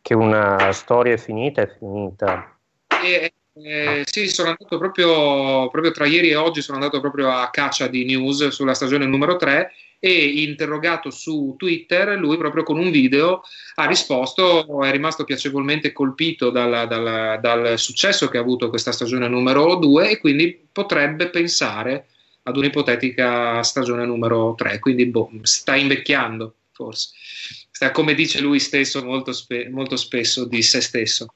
che una storia è finita, è finita. Eh, eh, sì, sono andato proprio, proprio tra ieri e oggi, sono andato proprio a caccia di news sulla stagione numero 3 e interrogato su Twitter, lui proprio con un video ha risposto, è rimasto piacevolmente colpito dal, dal, dal successo che ha avuto questa stagione numero 2 e quindi potrebbe pensare ad un'ipotetica stagione numero 3, quindi boh, sta invecchiando forse come dice lui stesso molto, spe- molto spesso di se stesso.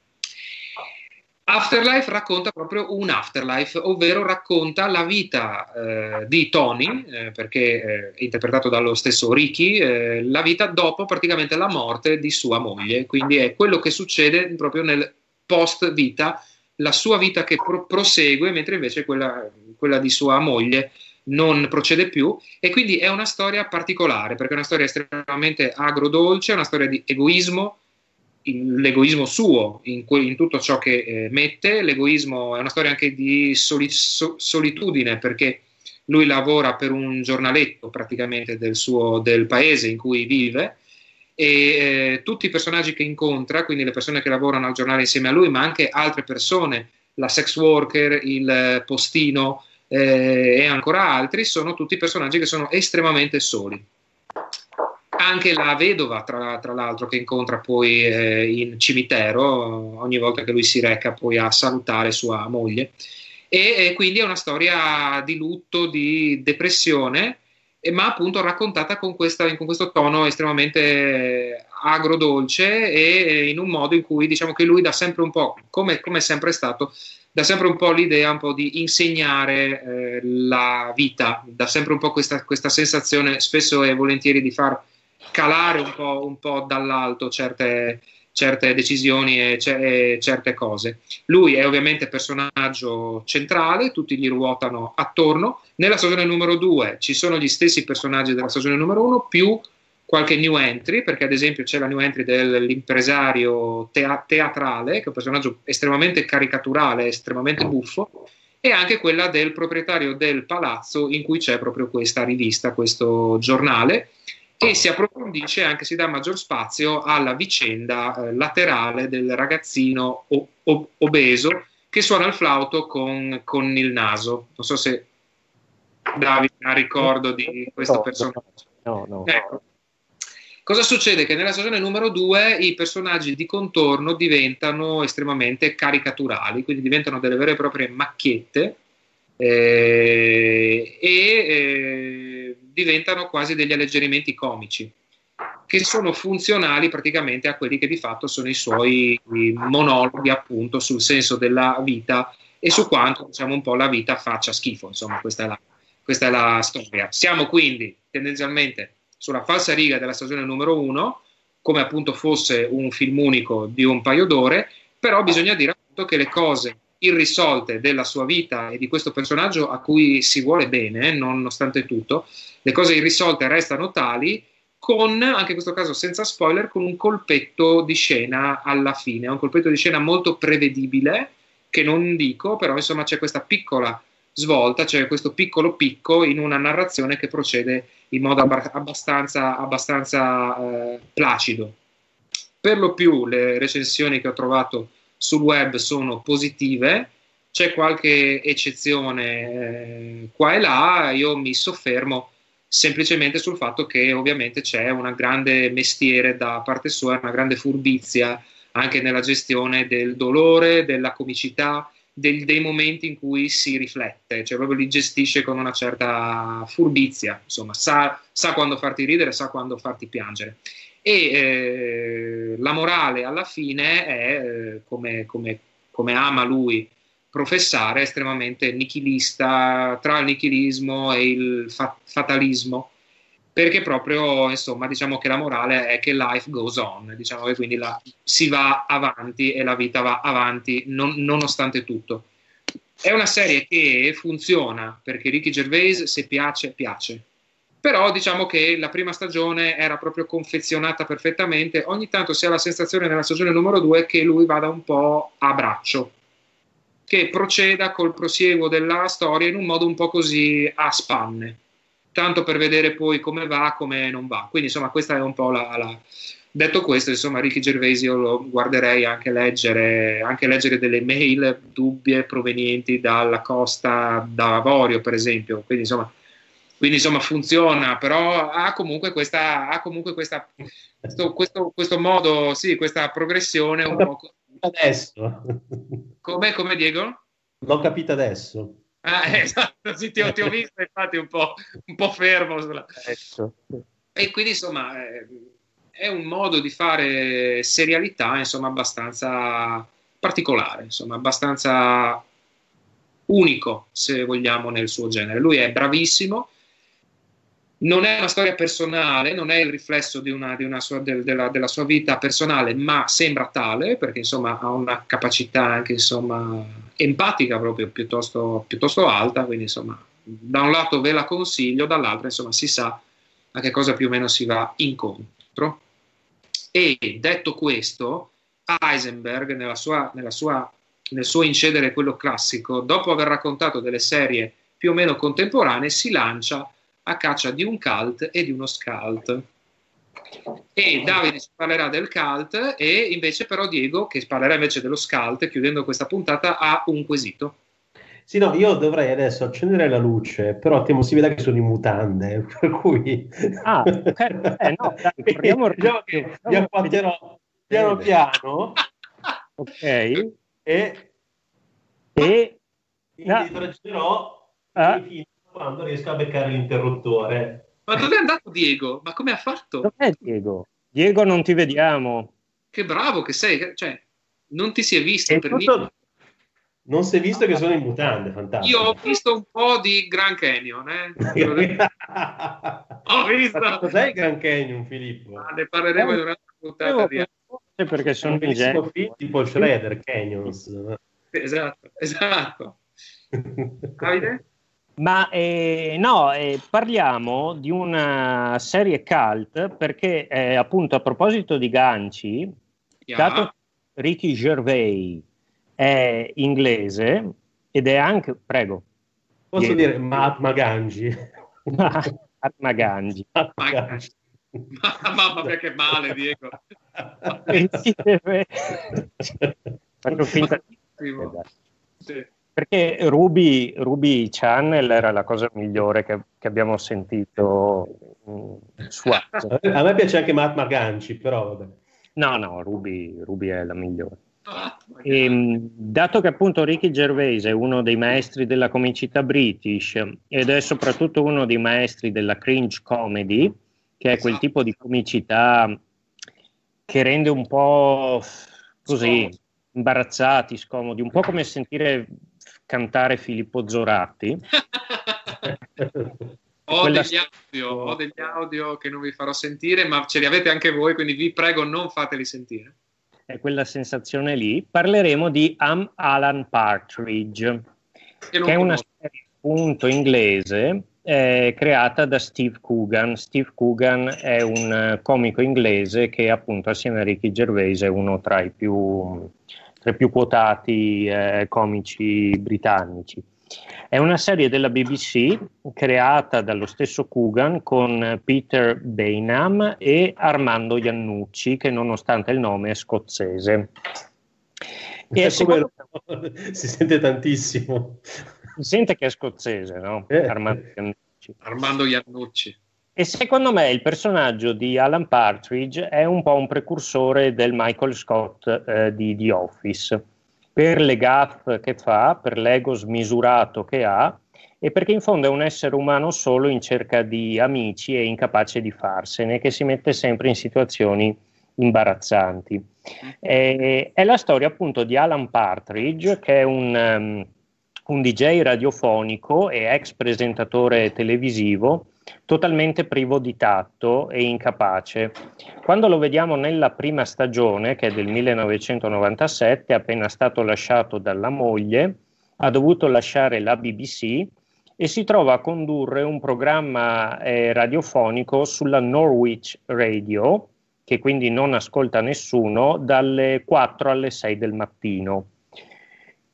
Afterlife racconta proprio un afterlife, ovvero racconta la vita eh, di Tony, eh, perché eh, interpretato dallo stesso Ricky, eh, la vita dopo praticamente la morte di sua moglie, quindi è quello che succede proprio nel post vita, la sua vita che pro- prosegue, mentre invece quella, quella di sua moglie non procede più. E quindi è una storia particolare perché è una storia estremamente agrodolce, una storia di egoismo, l'egoismo suo in, in, tutto ciò che eh, mette, l'egoismo è una storia anche di soli, so, solitudine perché lui lavora per un giornaletto praticamente del, suo, del paese in cui vive. E eh, tutti i personaggi che incontra, quindi le persone che lavorano al giornale insieme a lui, ma anche altre persone, la sex worker, il postino eh, e ancora altri, sono tutti personaggi che sono estremamente soli anche la vedova, tra, tra, l'altro, che incontra poi eh, in cimitero ogni volta che lui si reca poi a salutare sua moglie. E, e quindi è una storia di lutto, di depressione, e, ma appunto raccontata con, questa, con, questo tono estremamente agrodolce e in un modo in cui diciamo che lui dà sempre un po', come, come è sempre stato, dà sempre un po' l'idea un po' di insegnare eh, la vita, dà sempre un po' questa, questa sensazione spesso e volentieri di far calare un po', un po dall'alto certe, certe decisioni e, e, certe cose. Lui è ovviamente personaggio centrale, tutti gli ruotano attorno. Nella stagione numero 2 ci sono gli stessi personaggi della stagione numero 1 più qualche new entry, perché ad esempio c'è la new entry dell'impresario tea- teatrale, che è un personaggio estremamente caricaturale, estremamente buffo, e anche quella del proprietario del palazzo in cui c'è proprio questa rivista, questo giornale, e si approfondisce anche, si dà maggior spazio alla vicenda eh, laterale del ragazzino o- o- obeso che suona il flauto con, con, il naso. Non so se Davide ha ricordo di questo personaggio. No, no. Ecco. Cosa succede? Che nella stagione numero 2 i personaggi di contorno diventano estremamente caricaturali, quindi diventano delle vere e proprie macchiette eh, e eh, diventano quasi degli alleggerimenti comici che sono funzionali praticamente a quelli che di fatto sono i suoi monologhi appunto sul senso della vita e su quanto diciamo un po' la vita faccia schifo. Insomma questa è la, questa è la storia. Siamo quindi tendenzialmente sulla falsa riga della stagione numero uno come appunto fosse un film unico di un paio d'ore però bisogna dire appunto che le cose irrisolte della sua vita e di questo personaggio a cui si vuole bene, nonostante tutto, le cose irrisolte restano tali, con, anche in questo caso senza spoiler, con un colpetto di scena alla fine, un colpetto di scena molto prevedibile, che non dico, però insomma c'è questa piccola svolta, c'è questo piccolo picco in una narrazione che procede in modo abbastanza, abbastanza eh, placido. Per lo più le recensioni che ho trovato sul web sono positive, c'è qualche eccezione eh, qua e là, io mi soffermo semplicemente sul fatto che ovviamente c'è una grande mestiere da parte sua, una grande furbizia anche nella gestione del dolore, della comicità, del, dei momenti in cui si riflette, cioè proprio li gestisce con una certa furbizia, insomma, sa, sa quando farti ridere, sa quando farti piangere e eh, la morale alla fine è, eh, come, come, come, ama lui professare, estremamente nichilista tra il nichilismo e il fa- fatalismo, perché proprio, insomma, diciamo che la morale è che life goes on, diciamo che quindi la, si va avanti e la vita va avanti non, nonostante tutto. È una serie che funziona perché Ricky Gervais, se piace, piace però diciamo che la prima stagione era proprio confezionata perfettamente, ogni tanto si ha la sensazione nella stagione numero due che lui vada un po' a braccio, che proceda col prosieguo della storia in un modo un po' così a spanne, tanto per vedere poi come va, come non va. Quindi insomma questa è un po' la... la... Detto questo, insomma, Ricky Gervais io lo guarderei anche leggere, anche leggere delle mail dubbie provenienti dalla costa d'Avorio, per esempio. Quindi, insomma, quindi insomma funziona, però ha comunque questa, ha comunque questa questo, questo, questo, modo, sì, questa progressione un po'. Adesso. Come, come Diego? L'ho capito adesso. Ah, esatto, sì, ti, ho, ti ho visto infatti un po', un po fermo. Sulla... E quindi insomma, eh, è un modo di fare serialità, insomma, abbastanza particolare, insomma, abbastanza unico, se vogliamo, nel suo genere. Lui è bravissimo, non è una storia personale, non è il riflesso di una, di una sua, de, della, della, sua vita personale, ma sembra tale perché insomma ha una capacità anche insomma, empatica proprio piuttosto, piuttosto alta, quindi insomma da un lato ve la consiglio, dall'altro insomma si sa a che cosa più o meno si va incontro. E detto questo, Heisenberg nella sua, nella sua, nel suo incedere quello classico, dopo aver raccontato delle serie più o meno contemporanee, si lancia a caccia di un cult e di uno scalt. E Davide ci parlerà del cult e invece però Diego, che parlerà invece dello scalt, chiudendo questa puntata, ha un quesito. Sì, no, io dovrei adesso accendere la luce, però temo si veda che sono in mutande, per cui... Ah, ok, eh, no, dai, proviamo, diciamo che vi acquatterò piano piano. Ok. E... E... Quindi traggerò ah. fino quando riesco a beccare l'interruttore. Ma dove è andato Diego? Ma come ha fatto? Dov'è Diego? Diego, non ti vediamo. Che bravo che sei, cioè, non ti si è visto è per tutto... niente. Non si è visto che sono in mutande, fantastico. Io ho visto un po' di Grand Canyon, eh? ho visto. Ma cos'è il Grand Canyon, Filippo? Ah, ne parleremo in un'altra puntata di perché sono un film tipo Shredder Canyons. Esatto, esatto. Davide? Ma eh, no, eh, parliamo di una serie cult perché eh, appunto a proposito di ganci, yeah. dato che Ricky Gervais è inglese ed è anche, prego. Posso Diego. dire Mahatma Ganji? Mahatma Ganji. Mamma mia che male Diego. Faccio finta. Sì. Perché Ruby, Ruby, Channel era la cosa migliore che, che abbiamo sentito su. A me piace anche Mahatma Ganci, però vabbè. No, no, Ruby, Ruby è la migliore. E, ehm, dato che appunto Ricky Gervais è uno dei maestri della comicità british ed è soprattutto uno dei maestri della cringe comedy, che è quel tipo di comicità che rende un po' così imbarazzati, scomodi, un po' come sentire cantare Filippo Zoratti. ho, degli audio, ho degli audio che non vi farò sentire, ma ce li avete anche voi, quindi vi prego non fateli sentire. È quella sensazione lì. Parleremo di Am Alan Partridge, che, che è una serie appunto inglese eh, creata da Steve Coogan. Steve Coogan è un comico inglese che appunto assieme a Ricky Gervais è uno tra i più tra i più quotati eh, comici britannici. È una serie della BBC creata dallo stesso Coogan con Peter Bainham e Armando Iannucci, che nonostante il nome è scozzese. E secondo... Si sente tantissimo. Si sente che è scozzese, no? Eh. Armando Iannucci. Armando Iannucci. E secondo me il personaggio di Alan Partridge è un po' un precursore del Michael Scott eh, di The Office, per le gaffe che fa, per l'ego smisurato che ha e perché in fondo è un essere umano solo in cerca di amici e incapace di farsene, che si mette sempre in situazioni imbarazzanti. E, è la storia appunto di Alan Partridge, che è un, um, un DJ radiofonico e ex presentatore televisivo totalmente privo di tatto e incapace. Quando lo vediamo nella prima stagione, che è del 1997, appena stato lasciato dalla moglie, ha dovuto lasciare la BBC e si trova a condurre un programma eh, radiofonico sulla Norwich Radio, che quindi non ascolta nessuno, dalle 4 alle 6 del mattino.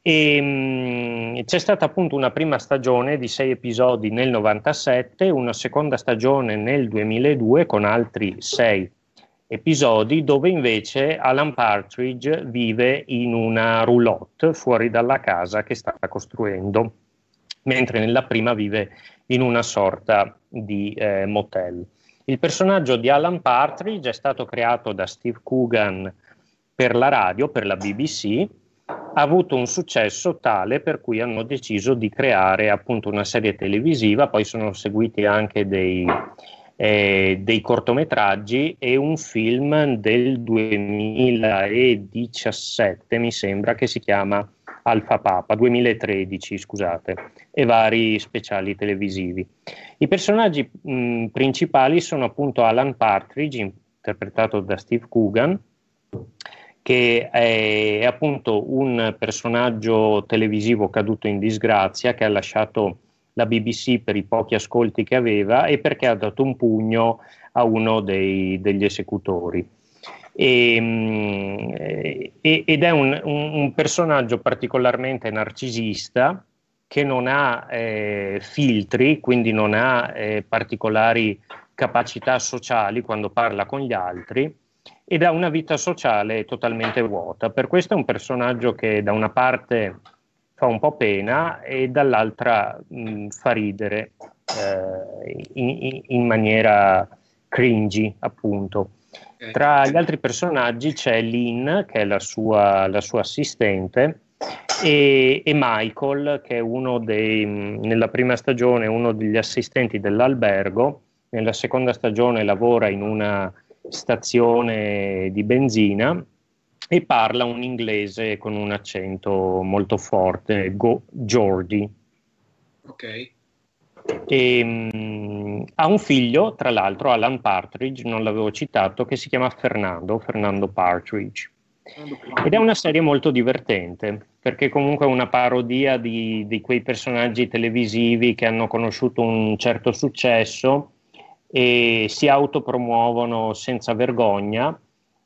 E, mh, c'è stata appunto una prima stagione di sei episodi nel 97, una seconda stagione nel 2002 con altri sei episodi dove invece Alan Partridge vive in una roulotte fuori dalla casa che sta costruendo, mentre nella prima vive in una sorta di eh, motel. Il personaggio di Alan Partridge è stato creato da Steve Coogan per la radio, per la BBC, ha avuto un successo tale per cui hanno deciso di creare appunto una serie televisiva, poi sono seguiti anche dei, eh, dei cortometraggi e un film del 2017, mi sembra, che si chiama Alfa Papa, 2013, scusate, e vari speciali televisivi. I personaggi mh, principali sono appunto Alan Partridge, interpretato da Steve Coogan, che è, appunto un personaggio televisivo caduto in disgrazia che ha lasciato la BBC per i pochi ascolti che aveva e perché ha dato un pugno a uno dei, degli esecutori. E, mm, ed è un, un, personaggio particolarmente narcisista che non ha eh, filtri, quindi non ha eh, particolari capacità sociali quando parla con gli altri ed ha una vita sociale totalmente vuota. Per questo è un personaggio che da una parte fa un po' pena e dall'altra mh, fa ridere eh, in, in, maniera cringy, appunto. Tra gli altri personaggi c'è Lynn, che è la sua, la sua assistente, e, e, Michael, che è uno dei, nella prima stagione, uno degli assistenti dell'albergo, nella seconda stagione lavora in una stazione di benzina e parla un inglese con un accento molto forte, Go- Jordi. Ok. E, um, ha un figlio, tra l'altro, Alan Partridge, non l'avevo citato, che si chiama Fernando, Fernando Partridge. Ed è una serie molto divertente, perché comunque è una parodia di, di quei personaggi televisivi che hanno conosciuto un certo successo e si autopromuovono senza vergogna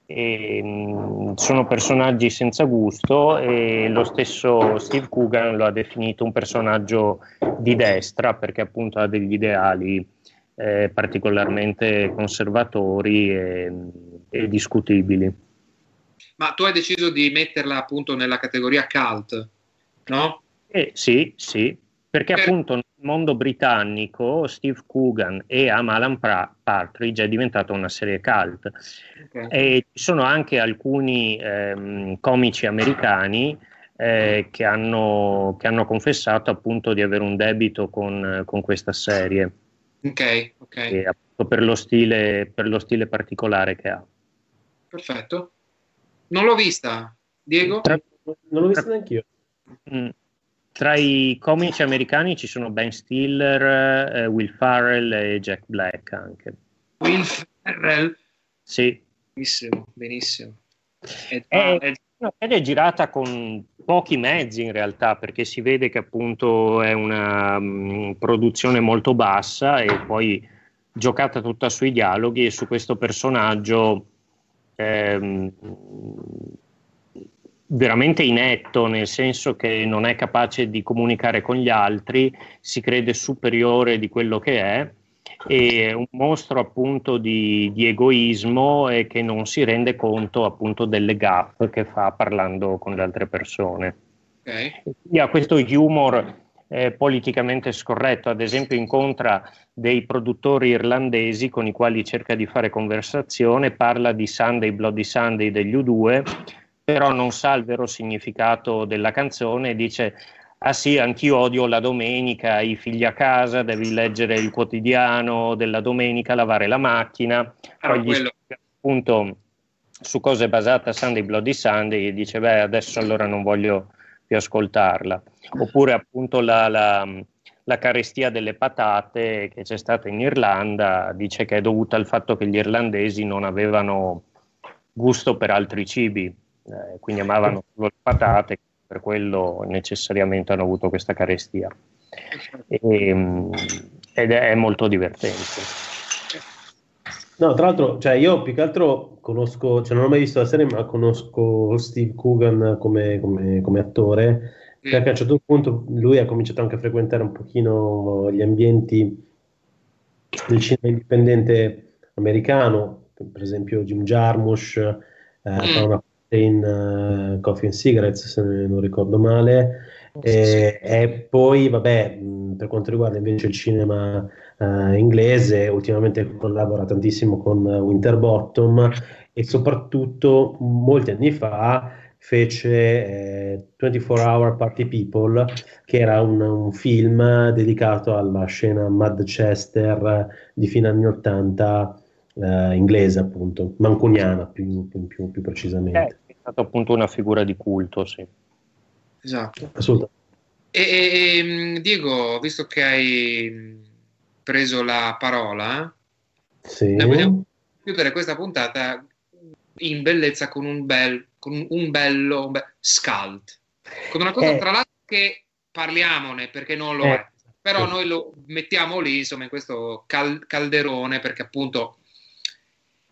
e, mh, sono personaggi senza gusto e lo stesso Steve Coogan lo ha definito un personaggio di destra perché appunto ha degli ideali eh, particolarmente conservatori e, e, discutibili. Ma tu hai deciso di metterla appunto nella categoria cult, no? Eh, sì, sì, perché per... appunto mondo britannico Steve Coogan e Amalan Partridge è diventata una serie cult. Okay. E ci sono anche alcuni ehm, comici americani eh, che, hanno, che, hanno, confessato appunto di avere un debito con, con questa serie. Ok, ok. E, appunto, per, lo stile, per lo stile particolare che ha. Perfetto. Non l'ho vista, Diego? Tra... Non l'ho vista neanche io. Mm. Tra i comici americani ci sono Ben Stiller, eh, Will Farrell e Jack Black anche. Will Farrell? Sì. Benissimo, benissimo. È, è, è una serie girata con pochi mezzi in realtà, perché si vede che appunto è una um, produzione molto bassa e poi giocata tutta sui dialoghi e su questo personaggio ehm, veramente inetto, nel senso che non è capace di comunicare con gli altri, si crede superiore di quello che è, è un mostro appunto di, di egoismo e che non si rende conto appunto delle gaffe che fa parlando con le altre persone. Okay. E ha questo humor eh, politicamente scorretto, ad esempio incontra dei produttori irlandesi con i quali cerca di fare conversazione, parla di Sunday, Bloody Sunday degli U2 però non sa il vero significato della canzone e dice ah sì, anch'io odio la domenica, i figli a casa, devi leggere il quotidiano della domenica, lavare la macchina, ah, poi gli spiega appunto su cosa è basata Sunday Bloody Sunday e dice beh adesso allora non voglio più ascoltarla. Oppure appunto la, la, la carestia delle patate che c'è stata in Irlanda dice che è dovuta al fatto che gli irlandesi non avevano gusto per altri cibi eh, quindi amavano solo le patate, per quello necessariamente hanno avuto questa carestia. E, ehm, ed è molto divertente. No, tra l'altro, cioè io più che altro conosco, cioè non ho mai visto la serie, ma conosco Steve Coogan come, come, come attore, mm. perché a un certo punto lui ha cominciato anche a frequentare un pochino gli ambienti del cinema indipendente americano, per esempio Jim Jarmusch, eh, mm. una in uh, Coffee and Cigarettes, se non ricordo male. E, e, poi, vabbè, per quanto riguarda invece il cinema uh, inglese, ultimamente collabora tantissimo con Winterbottom e soprattutto molti anni fa fece eh, 24 Hour Party People, che era un, un, film dedicato alla scena Manchester di fine anni 80 eh, inglese, appunto, mancuniana più, più, più, più precisamente. Eh, è stato appunto una figura di culto, sì. Esatto. Assolutamente. E, e, mm, Diego, visto che hai preso la parola, sì. vogliamo chiudere questa puntata in bellezza con un bel con un bello un be- scald. Con una cosa, eh. tra l'altro, che parliamone perché non lo eh. è, però noi lo mettiamo lì, insomma, in questo cal- calderone perché appunto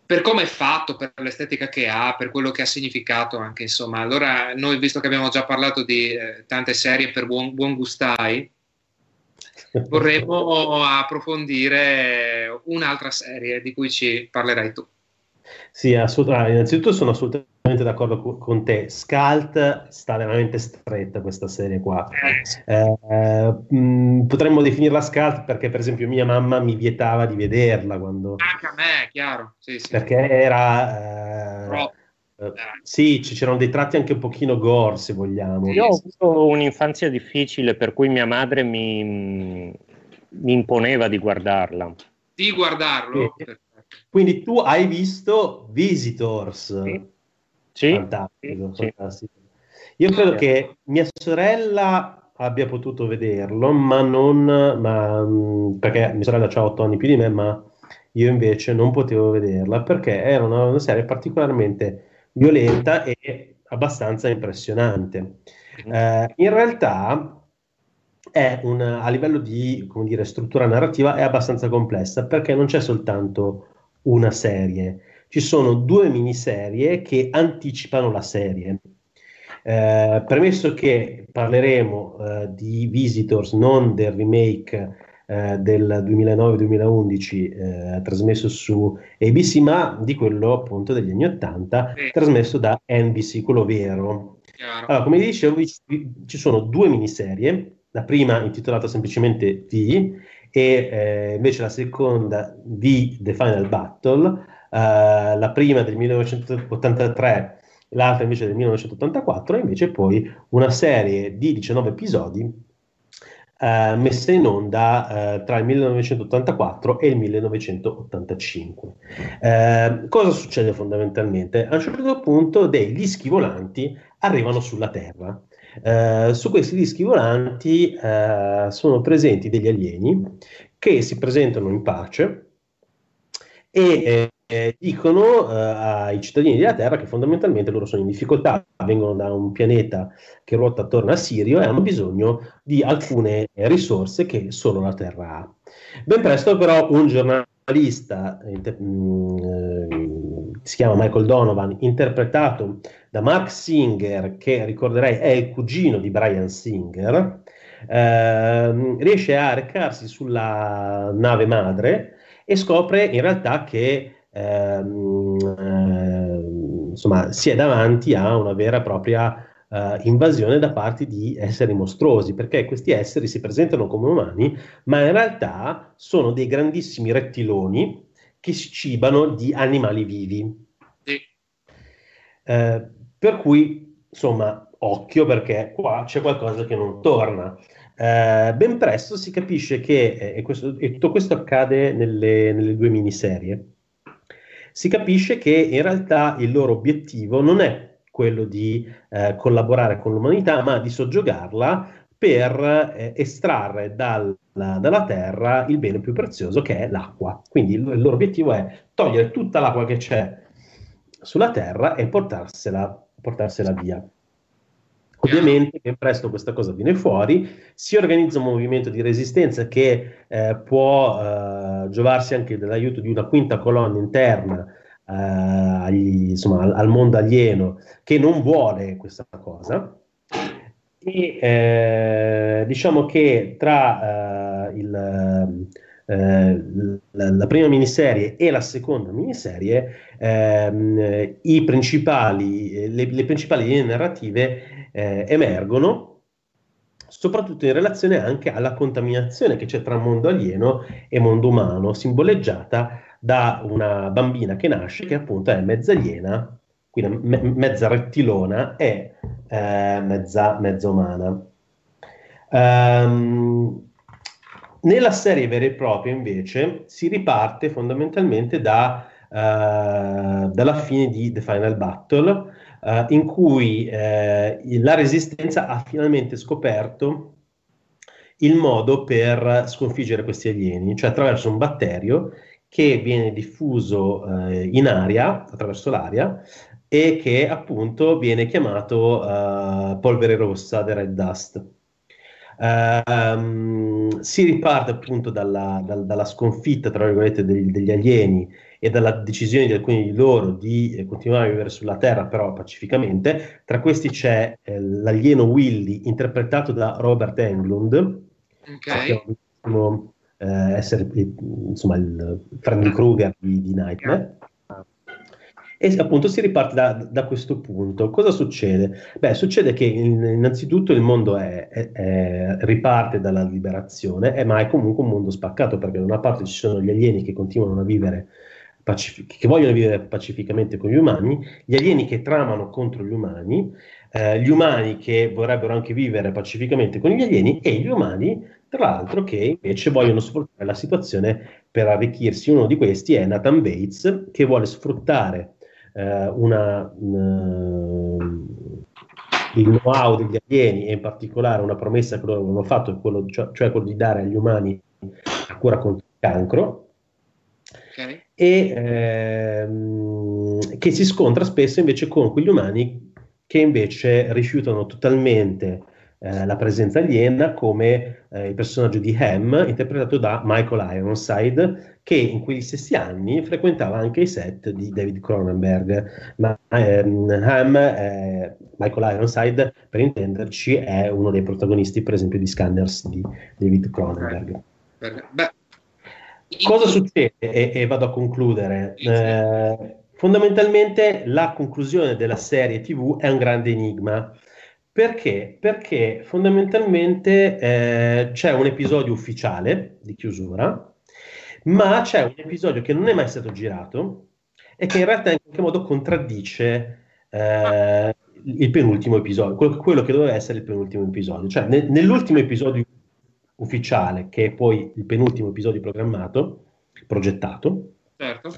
per come è fatto, per l'estetica che ha, per quello che ha significato anche, insomma. Allora, noi, visto che abbiamo già parlato di eh, tante serie per buon, buon gustai, vorremmo approfondire un'altra serie di cui ci parlerai tu. Sì, assolutamente. Innanzitutto sono assolutamente d'accordo con te. Scalt sta veramente stretta questa serie qua. Eh, eh, mh, potremmo definirla Scalt perché, per esempio, mia mamma mi vietava di vederla quando... Anche a me, chiaro. Sì, sì. Perché era... Eh, eh, sì, c'erano dei tratti anche un pochino gore, se vogliamo. Io ho avuto un'infanzia difficile, per cui mia madre mi, mi imponeva di guardarla. Di guardarlo? Sì. Quindi tu hai visto Visitors. Sì. Sì. Fantastico, sì. fantastico. Io credo che mia sorella abbia potuto vederlo, ma non ma, mm, perché mia sorella ha 8 anni più di me, ma io invece non potevo vederla perché era una, una serie particolarmente violenta e abbastanza impressionante. Mm. Eh, in realtà è un, a livello di dire, struttura narrativa è abbastanza complessa perché non c'è soltanto una serie. Ci sono due miniserie che anticipano la serie. Eh, premesso che parleremo eh, di Visitors, non del remake eh, del 2009-2011 eh, trasmesso su ABC, ma di quello appunto degli anni 80 sì. trasmesso da NBC, quello vero. Allora, come dicevo, ci sono due miniserie, la prima intitolata semplicemente V e eh, invece la seconda di The Final Battle, eh, la prima del 1983, l'altra invece del 1984, e invece poi una serie di 19 episodi Uh, messa in onda uh, tra il 1984 e il 1985. Uh, cosa succede fondamentalmente? A un certo punto degli schivolanti arrivano sulla Terra eh, su questi dischi volanti eh, sono presenti degli alieni che si presentano in pace e eh, dicono eh, ai cittadini della Terra che fondamentalmente loro sono in difficoltà, vengono da un pianeta che ruota attorno a Sirio e hanno bisogno di alcune risorse che solo la Terra ha. Ben presto però un giornalista inter- mh, mm, si chiama Michael Donovan, interpretato da Mark Singer, che ricorderei è il cugino di Brian Singer, eh, riesce a recarsi sulla nave madre e scopre in realtà che ehm, eh, insomma, si è davanti a una vera e propria eh, invasione da parte di esseri mostruosi, perché questi esseri si presentano come umani, ma in realtà sono dei grandissimi rettiloni che si cibano di animali vivi. Sì. Eh, per cui, insomma, occhio perché qua c'è qualcosa che non torna. Eh, ben presto si capisce che, eh, e, questo, e, tutto questo accade nelle, nelle, due miniserie, si capisce che in realtà il loro obiettivo non è quello di eh, collaborare con l'umanità, ma di soggiogarla per eh, estrarre dal, dalla terra il bene più prezioso che è l'acqua. Quindi il, il loro obiettivo è togliere tutta l'acqua che c'è sulla terra e portarsela portarsela via. Ovviamente ben presto questa cosa viene fuori, si organizza un movimento di resistenza che eh, può eh, giovarsi anche dell'aiuto di una quinta colonna interna eh, agli, insomma, al, al, mondo alieno che non vuole questa cosa. E eh, diciamo che tra eh, il la, la, prima miniserie e la seconda miniserie, ehm, principali, le, le, principali linee narrative eh, emergono soprattutto in relazione anche alla contaminazione che c'è tra mondo alieno e mondo umano, simboleggiata da una bambina che nasce, che appunto è mezza aliena quindi me- mezza rettilona e eh, mezza, mezza umana. Um, nella serie vera e propria, invece, si riparte fondamentalmente da, uh, dalla fine di The Final Battle, uh, in cui uh, la Resistenza ha finalmente scoperto il modo per sconfiggere questi alieni, cioè attraverso un batterio che viene diffuso in aria, attraverso l'aria, e che appunto viene chiamato polvere rossa, the red dust. Uh, si riparte appunto dalla, dal, dalla sconfitta, tra virgolette, degli, degli, alieni e dalla decisione di alcuni di loro di eh, continuare a vivere sulla Terra, però pacificamente. Tra questi c'è eh, l'alieno Willy, interpretato da Robert Englund, okay. che è eh, essere insomma il Freddy Krueger di, di Nightmare. E appunto si riparte da, da, questo punto. Cosa succede? Beh, succede che innanzitutto il mondo è, è, è, riparte dalla liberazione, ma è comunque un mondo spaccato perché da una parte ci sono gli alieni che continuano a vivere pacific- che vogliono vivere pacificamente con gli umani, gli alieni che tramano contro gli umani, eh, gli umani che vorrebbero anche vivere pacificamente con gli alieni e gli umani, tra l'altro, che invece vogliono sfruttare la situazione per arricchirsi. Uno di questi è Nathan Bates, che vuole sfruttare eh, una, una, il know-how degli alieni e in particolare una promessa che loro avevano fatto, quello, cioè, cioè, quello di dare agli umani la cura contro il cancro. Okay. E ehm, che si scontra spesso invece con quegli umani che invece rifiutano totalmente eh, la presenza aliena come eh, il personaggio di Ham, interpretato da Michael Ironside, che in quegli stessi anni frequentava anche i set di David Cronenberg. Ma ehm, Ham, eh, Michael Ironside, per intenderci, è uno dei protagonisti, per esempio, di Scanners di David Cronenberg. Beh, Cosa succede? E, e, vado a concludere. Eh, fondamentalmente la conclusione della serie TV è un grande enigma. Perché? Perché fondamentalmente eh, c'è un episodio ufficiale di chiusura, ma c'è un episodio che non è mai stato girato e che in realtà in qualche modo contraddice eh, il penultimo episodio, quello, che doveva essere il penultimo episodio. Cioè, ne, nell'ultimo episodio ufficiale, che è poi il penultimo episodio programmato, progettato, certo.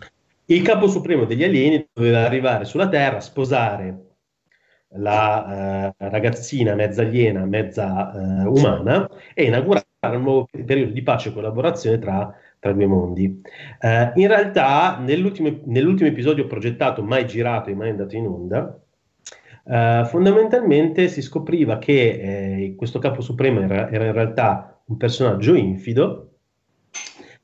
il capo supremo degli alieni doveva arrivare sulla Terra, sposare la eh, ragazzina mezza aliena, mezza eh, umana e inaugurare un nuovo periodo di pace e collaborazione tra, tra due mondi. Eh, in realtà, nell'ultimo, nell'ultimo, episodio progettato, mai girato e mai andato in onda, eh, fondamentalmente si scopriva che eh, questo capo supremo era, era, in realtà un personaggio infido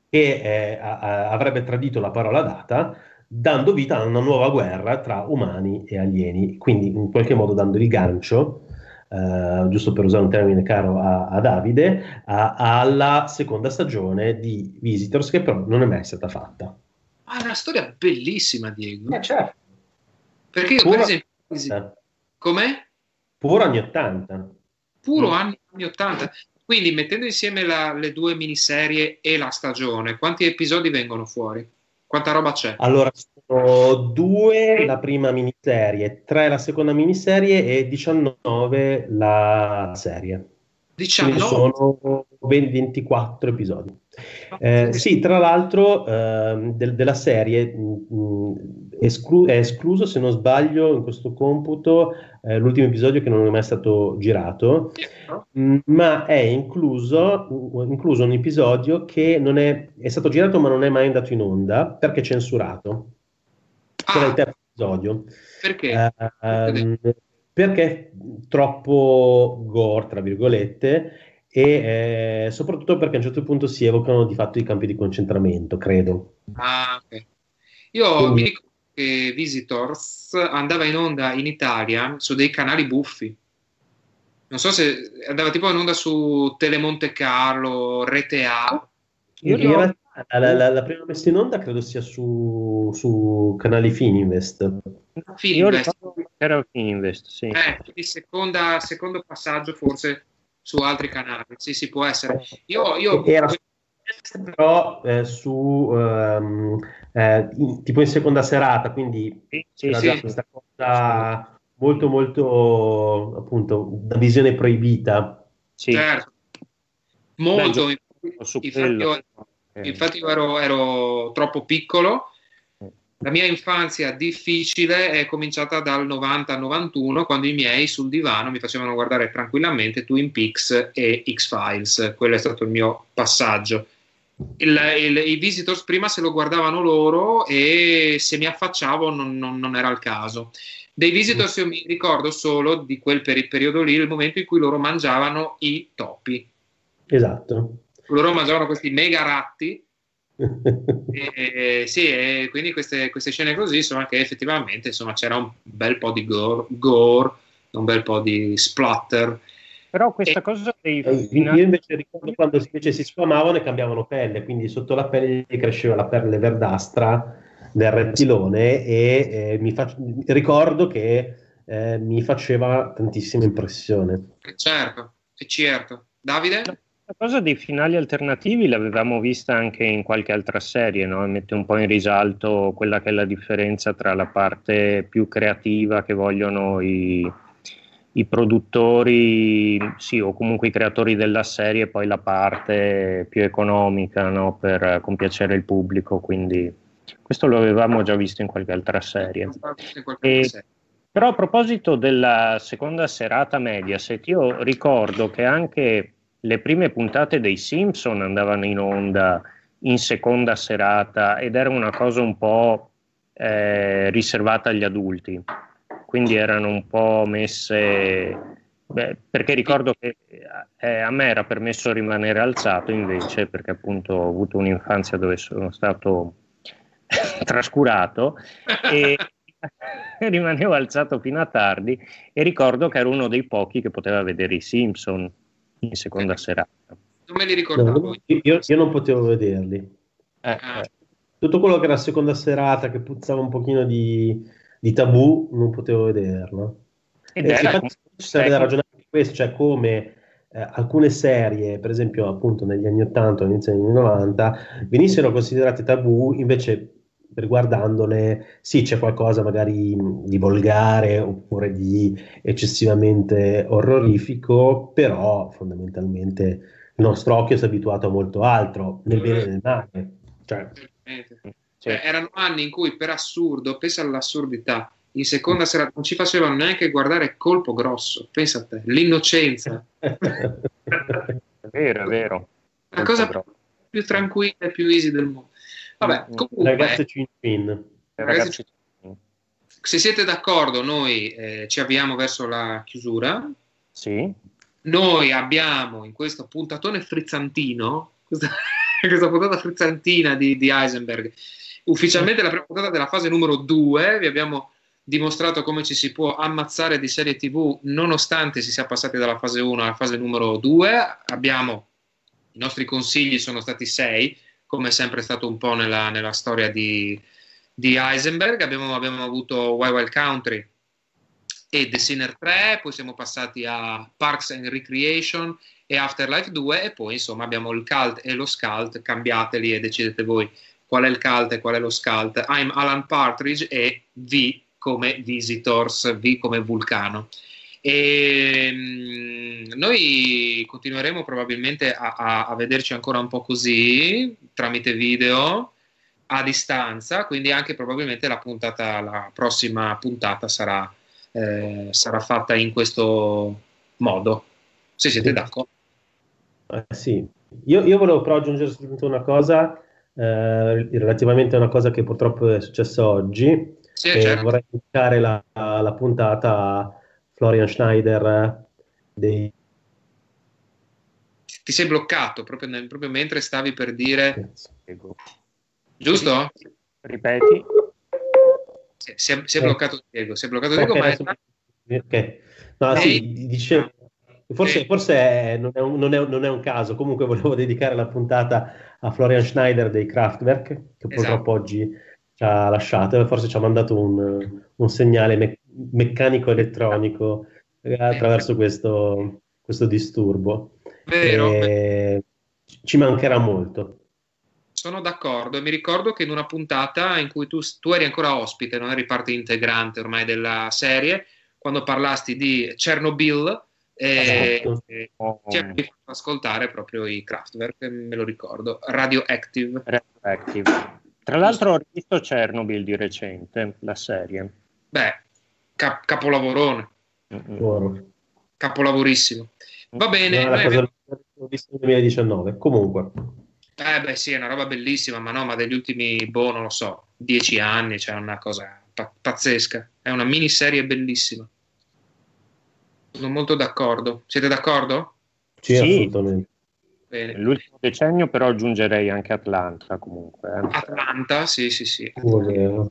che eh, avrebbe tradito la parola data dando vita a una nuova guerra tra umani e alieni, quindi in qualche modo dando il gancio, eh, giusto per usare un termine caro a, a Davide, a, alla seconda stagione di Visitors, che però non è mai stata fatta. Ah, è una storia bellissima, Diego. Eh, certo. Perché io, Puro per esempio... Com'è? Puro anni 80. Puro mm. anni, anni 80. Quindi mettendo insieme la, le due miniserie e la stagione, quanti episodi vengono fuori? Quanta roba c'è? Allora, sono due la prima miniserie, tre la seconda miniserie e 19 la serie. 19? Quindi sono 24 episodi. Eh, sì, tra l'altro eh, del, della serie mh, mm, esclu- è escluso, se non sbaglio, in questo computo eh, l'ultimo episodio che non è mai stato girato, mh, mm, ma è incluso, incluso, un episodio che non è, è, stato girato ma non è mai andato in onda perché censurato. Ah. Era il terzo episodio. Perché? Uh, perché è troppo gore, tra virgolette, e eh, soprattutto perché a un certo punto si evocano di fatto i campi di concentramento, credo. Ah, ok. Io Quindi... mi ricordo che Visitors andava in onda in Italia su dei canali buffi. Non so se andava tipo in onda su Telemonte Carlo, Rete A. Io in realtà la, la, la, prima messa in onda credo sia su, su canali Fininvest. Fininvest. Era Fininvest, sì. Eh, seconda, secondo passaggio forse su altri canali. Sì, sì, può essere. Io, io... Era però eh, su um, eh, in, tipo in seconda serata, quindi sì, sì, sì. questa cosa molto molto appunto da visione proibita. Sì. Certo. Molto. Beh, infatti, io, infatti io ero, ero troppo piccolo la mia infanzia difficile è cominciata dal 90 al 91, quando i miei sul divano mi facevano guardare tranquillamente Twin Peaks e X-Files. Quello è stato il mio passaggio. Il, il, I visitors prima se lo guardavano loro e se mi affacciavo non, non, non era il caso. Dei visitors io mi ricordo solo di quel per periodo lì, il momento in cui loro mangiavano i topi. Esatto. Loro mangiavano questi mega ratti e, sì, e quindi queste, queste, scene così insomma che effettivamente insomma, c'era un bel po' di gore, gore un bel po' di splatter. Però questa e, cosa dei finali... Io invece ricordo quando invece si sfamavano e cambiavano pelle, quindi sotto la pelle cresceva la pelle verdastra del rettilone e eh, mi fa... ricordo che eh, mi faceva tantissima impressione. Certo, certo. Davide? La cosa dei finali alternativi l'avevamo vista anche in qualche altra serie, no? mette un po' in risalto quella che è la differenza tra la parte più creativa che vogliono i, i produttori, sì, o comunque i creatori della serie, e poi la parte più economica no? per compiacere il pubblico. Quindi questo lo avevamo già visto in qualche altra serie. E, però a proposito della seconda serata Mediaset, io ricordo che anche le prime puntate dei Simpson andavano in onda in seconda serata ed era una cosa un po' eh, riservata agli adulti, quindi erano un po' messe, beh, perché ricordo che eh, a me era permesso rimanere alzato invece, perché appunto ho avuto un'infanzia dove sono stato trascurato e rimanevo alzato fino a tardi e ricordo che ero uno dei pochi che poteva vedere i Simpson in seconda serata. Non me li ricordavo. No, io, io, non potevo vederli. Eh, ah. eh. Tutto quello che era seconda serata, che puzzava un pochino di, di tabù, non potevo vederlo. Ed e infatti ci serve da ragionare su questo, cioè come eh, alcune serie, per esempio appunto negli anni 80 o inizio anni 90, venissero considerate tabù, invece riguardandole, sì, c'è qualcosa magari di volgare oppure di eccessivamente orrorifico, però fondamentalmente il nostro occhio si è abituato a molto altro, nel bene e nel male. Cioè, cioè, erano anni in cui per assurdo, pensa all'assurdità, in seconda sera non ci facevano neanche guardare colpo grosso, pensa a te, l'innocenza. è vero, è vero. La cosa più tranquilla e più easy del mondo. Vabbè, mm. comunque, ragazze cin cin. Ragazzi, se siete d'accordo, noi eh, ci avviamo verso la chiusura. Sì. Noi abbiamo in questo puntatone frizzantino, questa, questa puntata frizzantina di, di Heisenberg, ufficialmente la prima puntata della fase numero 2, vi abbiamo dimostrato come ci si può ammazzare di serie TV nonostante si sia passati dalla fase 1 alla fase numero 2. Abbiamo i nostri consigli sono stati 6, come è sempre stato un po' nella, nella storia di, di Heisenberg. Abbiamo, abbiamo, avuto Wild Wild Country e The Sinner 3, poi siamo passati a Parks and Recreation e Afterlife 2 e poi insomma abbiamo il cult e lo scult, cambiateli e decidete voi qual è il cult e qual è lo scult. I'm Alan Partridge e V come Visitors, V come Vulcano. E mh, noi continueremo probabilmente a, a, a, vederci ancora un po' così tramite video a distanza, quindi anche probabilmente la, puntata, la prossima puntata sarà, eh, sarà fatta in questo modo. Se siete sì. d'accordo. Eh, sì, io, io, volevo però aggiungere soltanto una cosa eh, relativamente a una cosa che purtroppo è successa oggi. Sì, certo. Vorrei dedicare la, la puntata Florian Schneider dei... Ti sei bloccato proprio, nel, proprio mentre stavi per dire... Giusto? Ripeti. Si, si, è, si è eh. bloccato Diego, si è bloccato Diego, okay, ma... È... Ok, no, sì, dicevo... Forse, forse non, è un, non, è, non, è un, caso, comunque volevo dedicare la puntata a Florian Schneider dei Kraftwerk, che esatto. purtroppo oggi ci ha lasciato e forse ci ha mandato un, un segnale me- meccanico-elettronico eh, attraverso questo, questo disturbo. Vero. E ci mancherà molto. Sono d'accordo e mi ricordo che in una puntata in cui tu, tu eri ancora ospite, non eri parte integrante ormai della serie, quando parlasti di Chernobyl, e, esatto. ci hai fatto ascoltare proprio i Kraftwerk, me lo ricordo, Radioactive. Radioactive. Tra l'altro ho visto Chernobyl di recente, la serie. Beh, cap- capolavorone. Mm-hmm. Capolavorissimo. Va bene. No, cosa ho visto nel 2019. Comunque. Eh beh sì, è una roba bellissima, ma no, ma degli ultimi, boh, non lo so, dieci anni, cioè una cosa pa- pazzesca. È una miniserie bellissima. Sono molto d'accordo. Siete d'accordo? Sì, sì. assolutamente. Bene. L'ultimo decennio però aggiungerei anche Atlanta comunque. Eh. Atlanta, sì, sì, sì. Oh,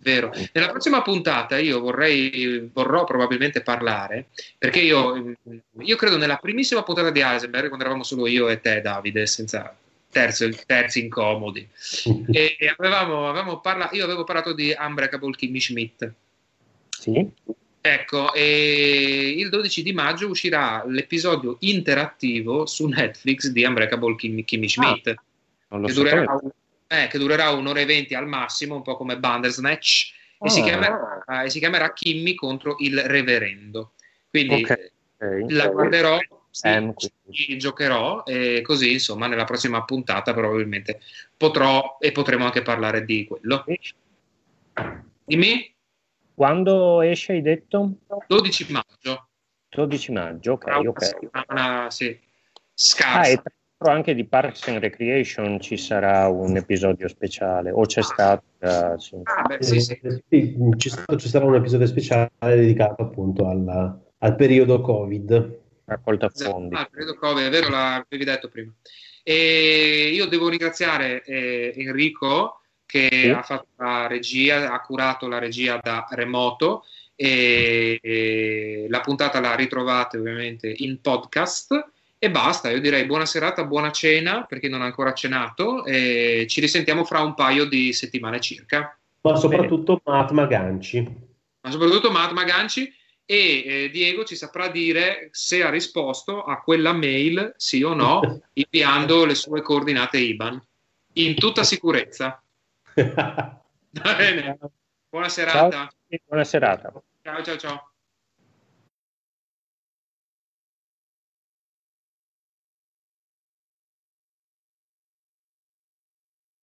Vero. Nella prossima puntata io vorrei, vorrò probabilmente parlare, perché io, io credo nella primissima puntata di Heisenberg, quando eravamo solo io e te, Davide, senza terzo, terzi incomodi, e, e avevamo, avevamo parla- io avevo parlato di Unbreakable Kimmy Schmidt. Sì. Ecco, e il 12 di maggio uscirà l'episodio interattivo su Netflix di Unbreakable Kimmy, Kimmy Schmidt, ah, che, durerà, eh, che, durerà, un'ora e venti al massimo, un po' come Bandersnatch, ah. e, si chiamerà, eh, e si chiamerà Kimmy contro il reverendo. Quindi okay. Okay. la guarderò, sì, ci giocherò e così, insomma, nella prossima puntata probabilmente potrò e potremo anche parlare di quello. Dimmi? Quando esce, hai detto? 12 maggio. 12 maggio, ok, una ok. Settimana, sì, scarsa. Ah, l'altro anche di Parks and Recreation ci sarà un episodio speciale, o c'è stato... Uh, sì. Ah, beh, sì, sì. sì ci, ci, sarà un episodio speciale dedicato appunto al, al periodo Covid. Raccolta esatto. fondi. Ah, il periodo Covid, è vero, l'avevi detto prima. E io devo ringraziare eh, Enrico che sì. ha fatto la regia, ha curato la regia da remoto e, e, la puntata la ritrovate ovviamente in podcast e basta, io direi buona serata, buona cena per chi non ha ancora cenato e ci risentiamo fra un paio di settimane circa. Ma soprattutto Bene. Mahatma Ganci. Ma soprattutto Mahatma Ganci e eh, Diego ci saprà dire se ha risposto a quella mail, sì o no, inviando le sue coordinate IBAN. In tutta sicurezza. Va bene. Buona serata. Ciao. Buona serata. Ciao ciao ciao.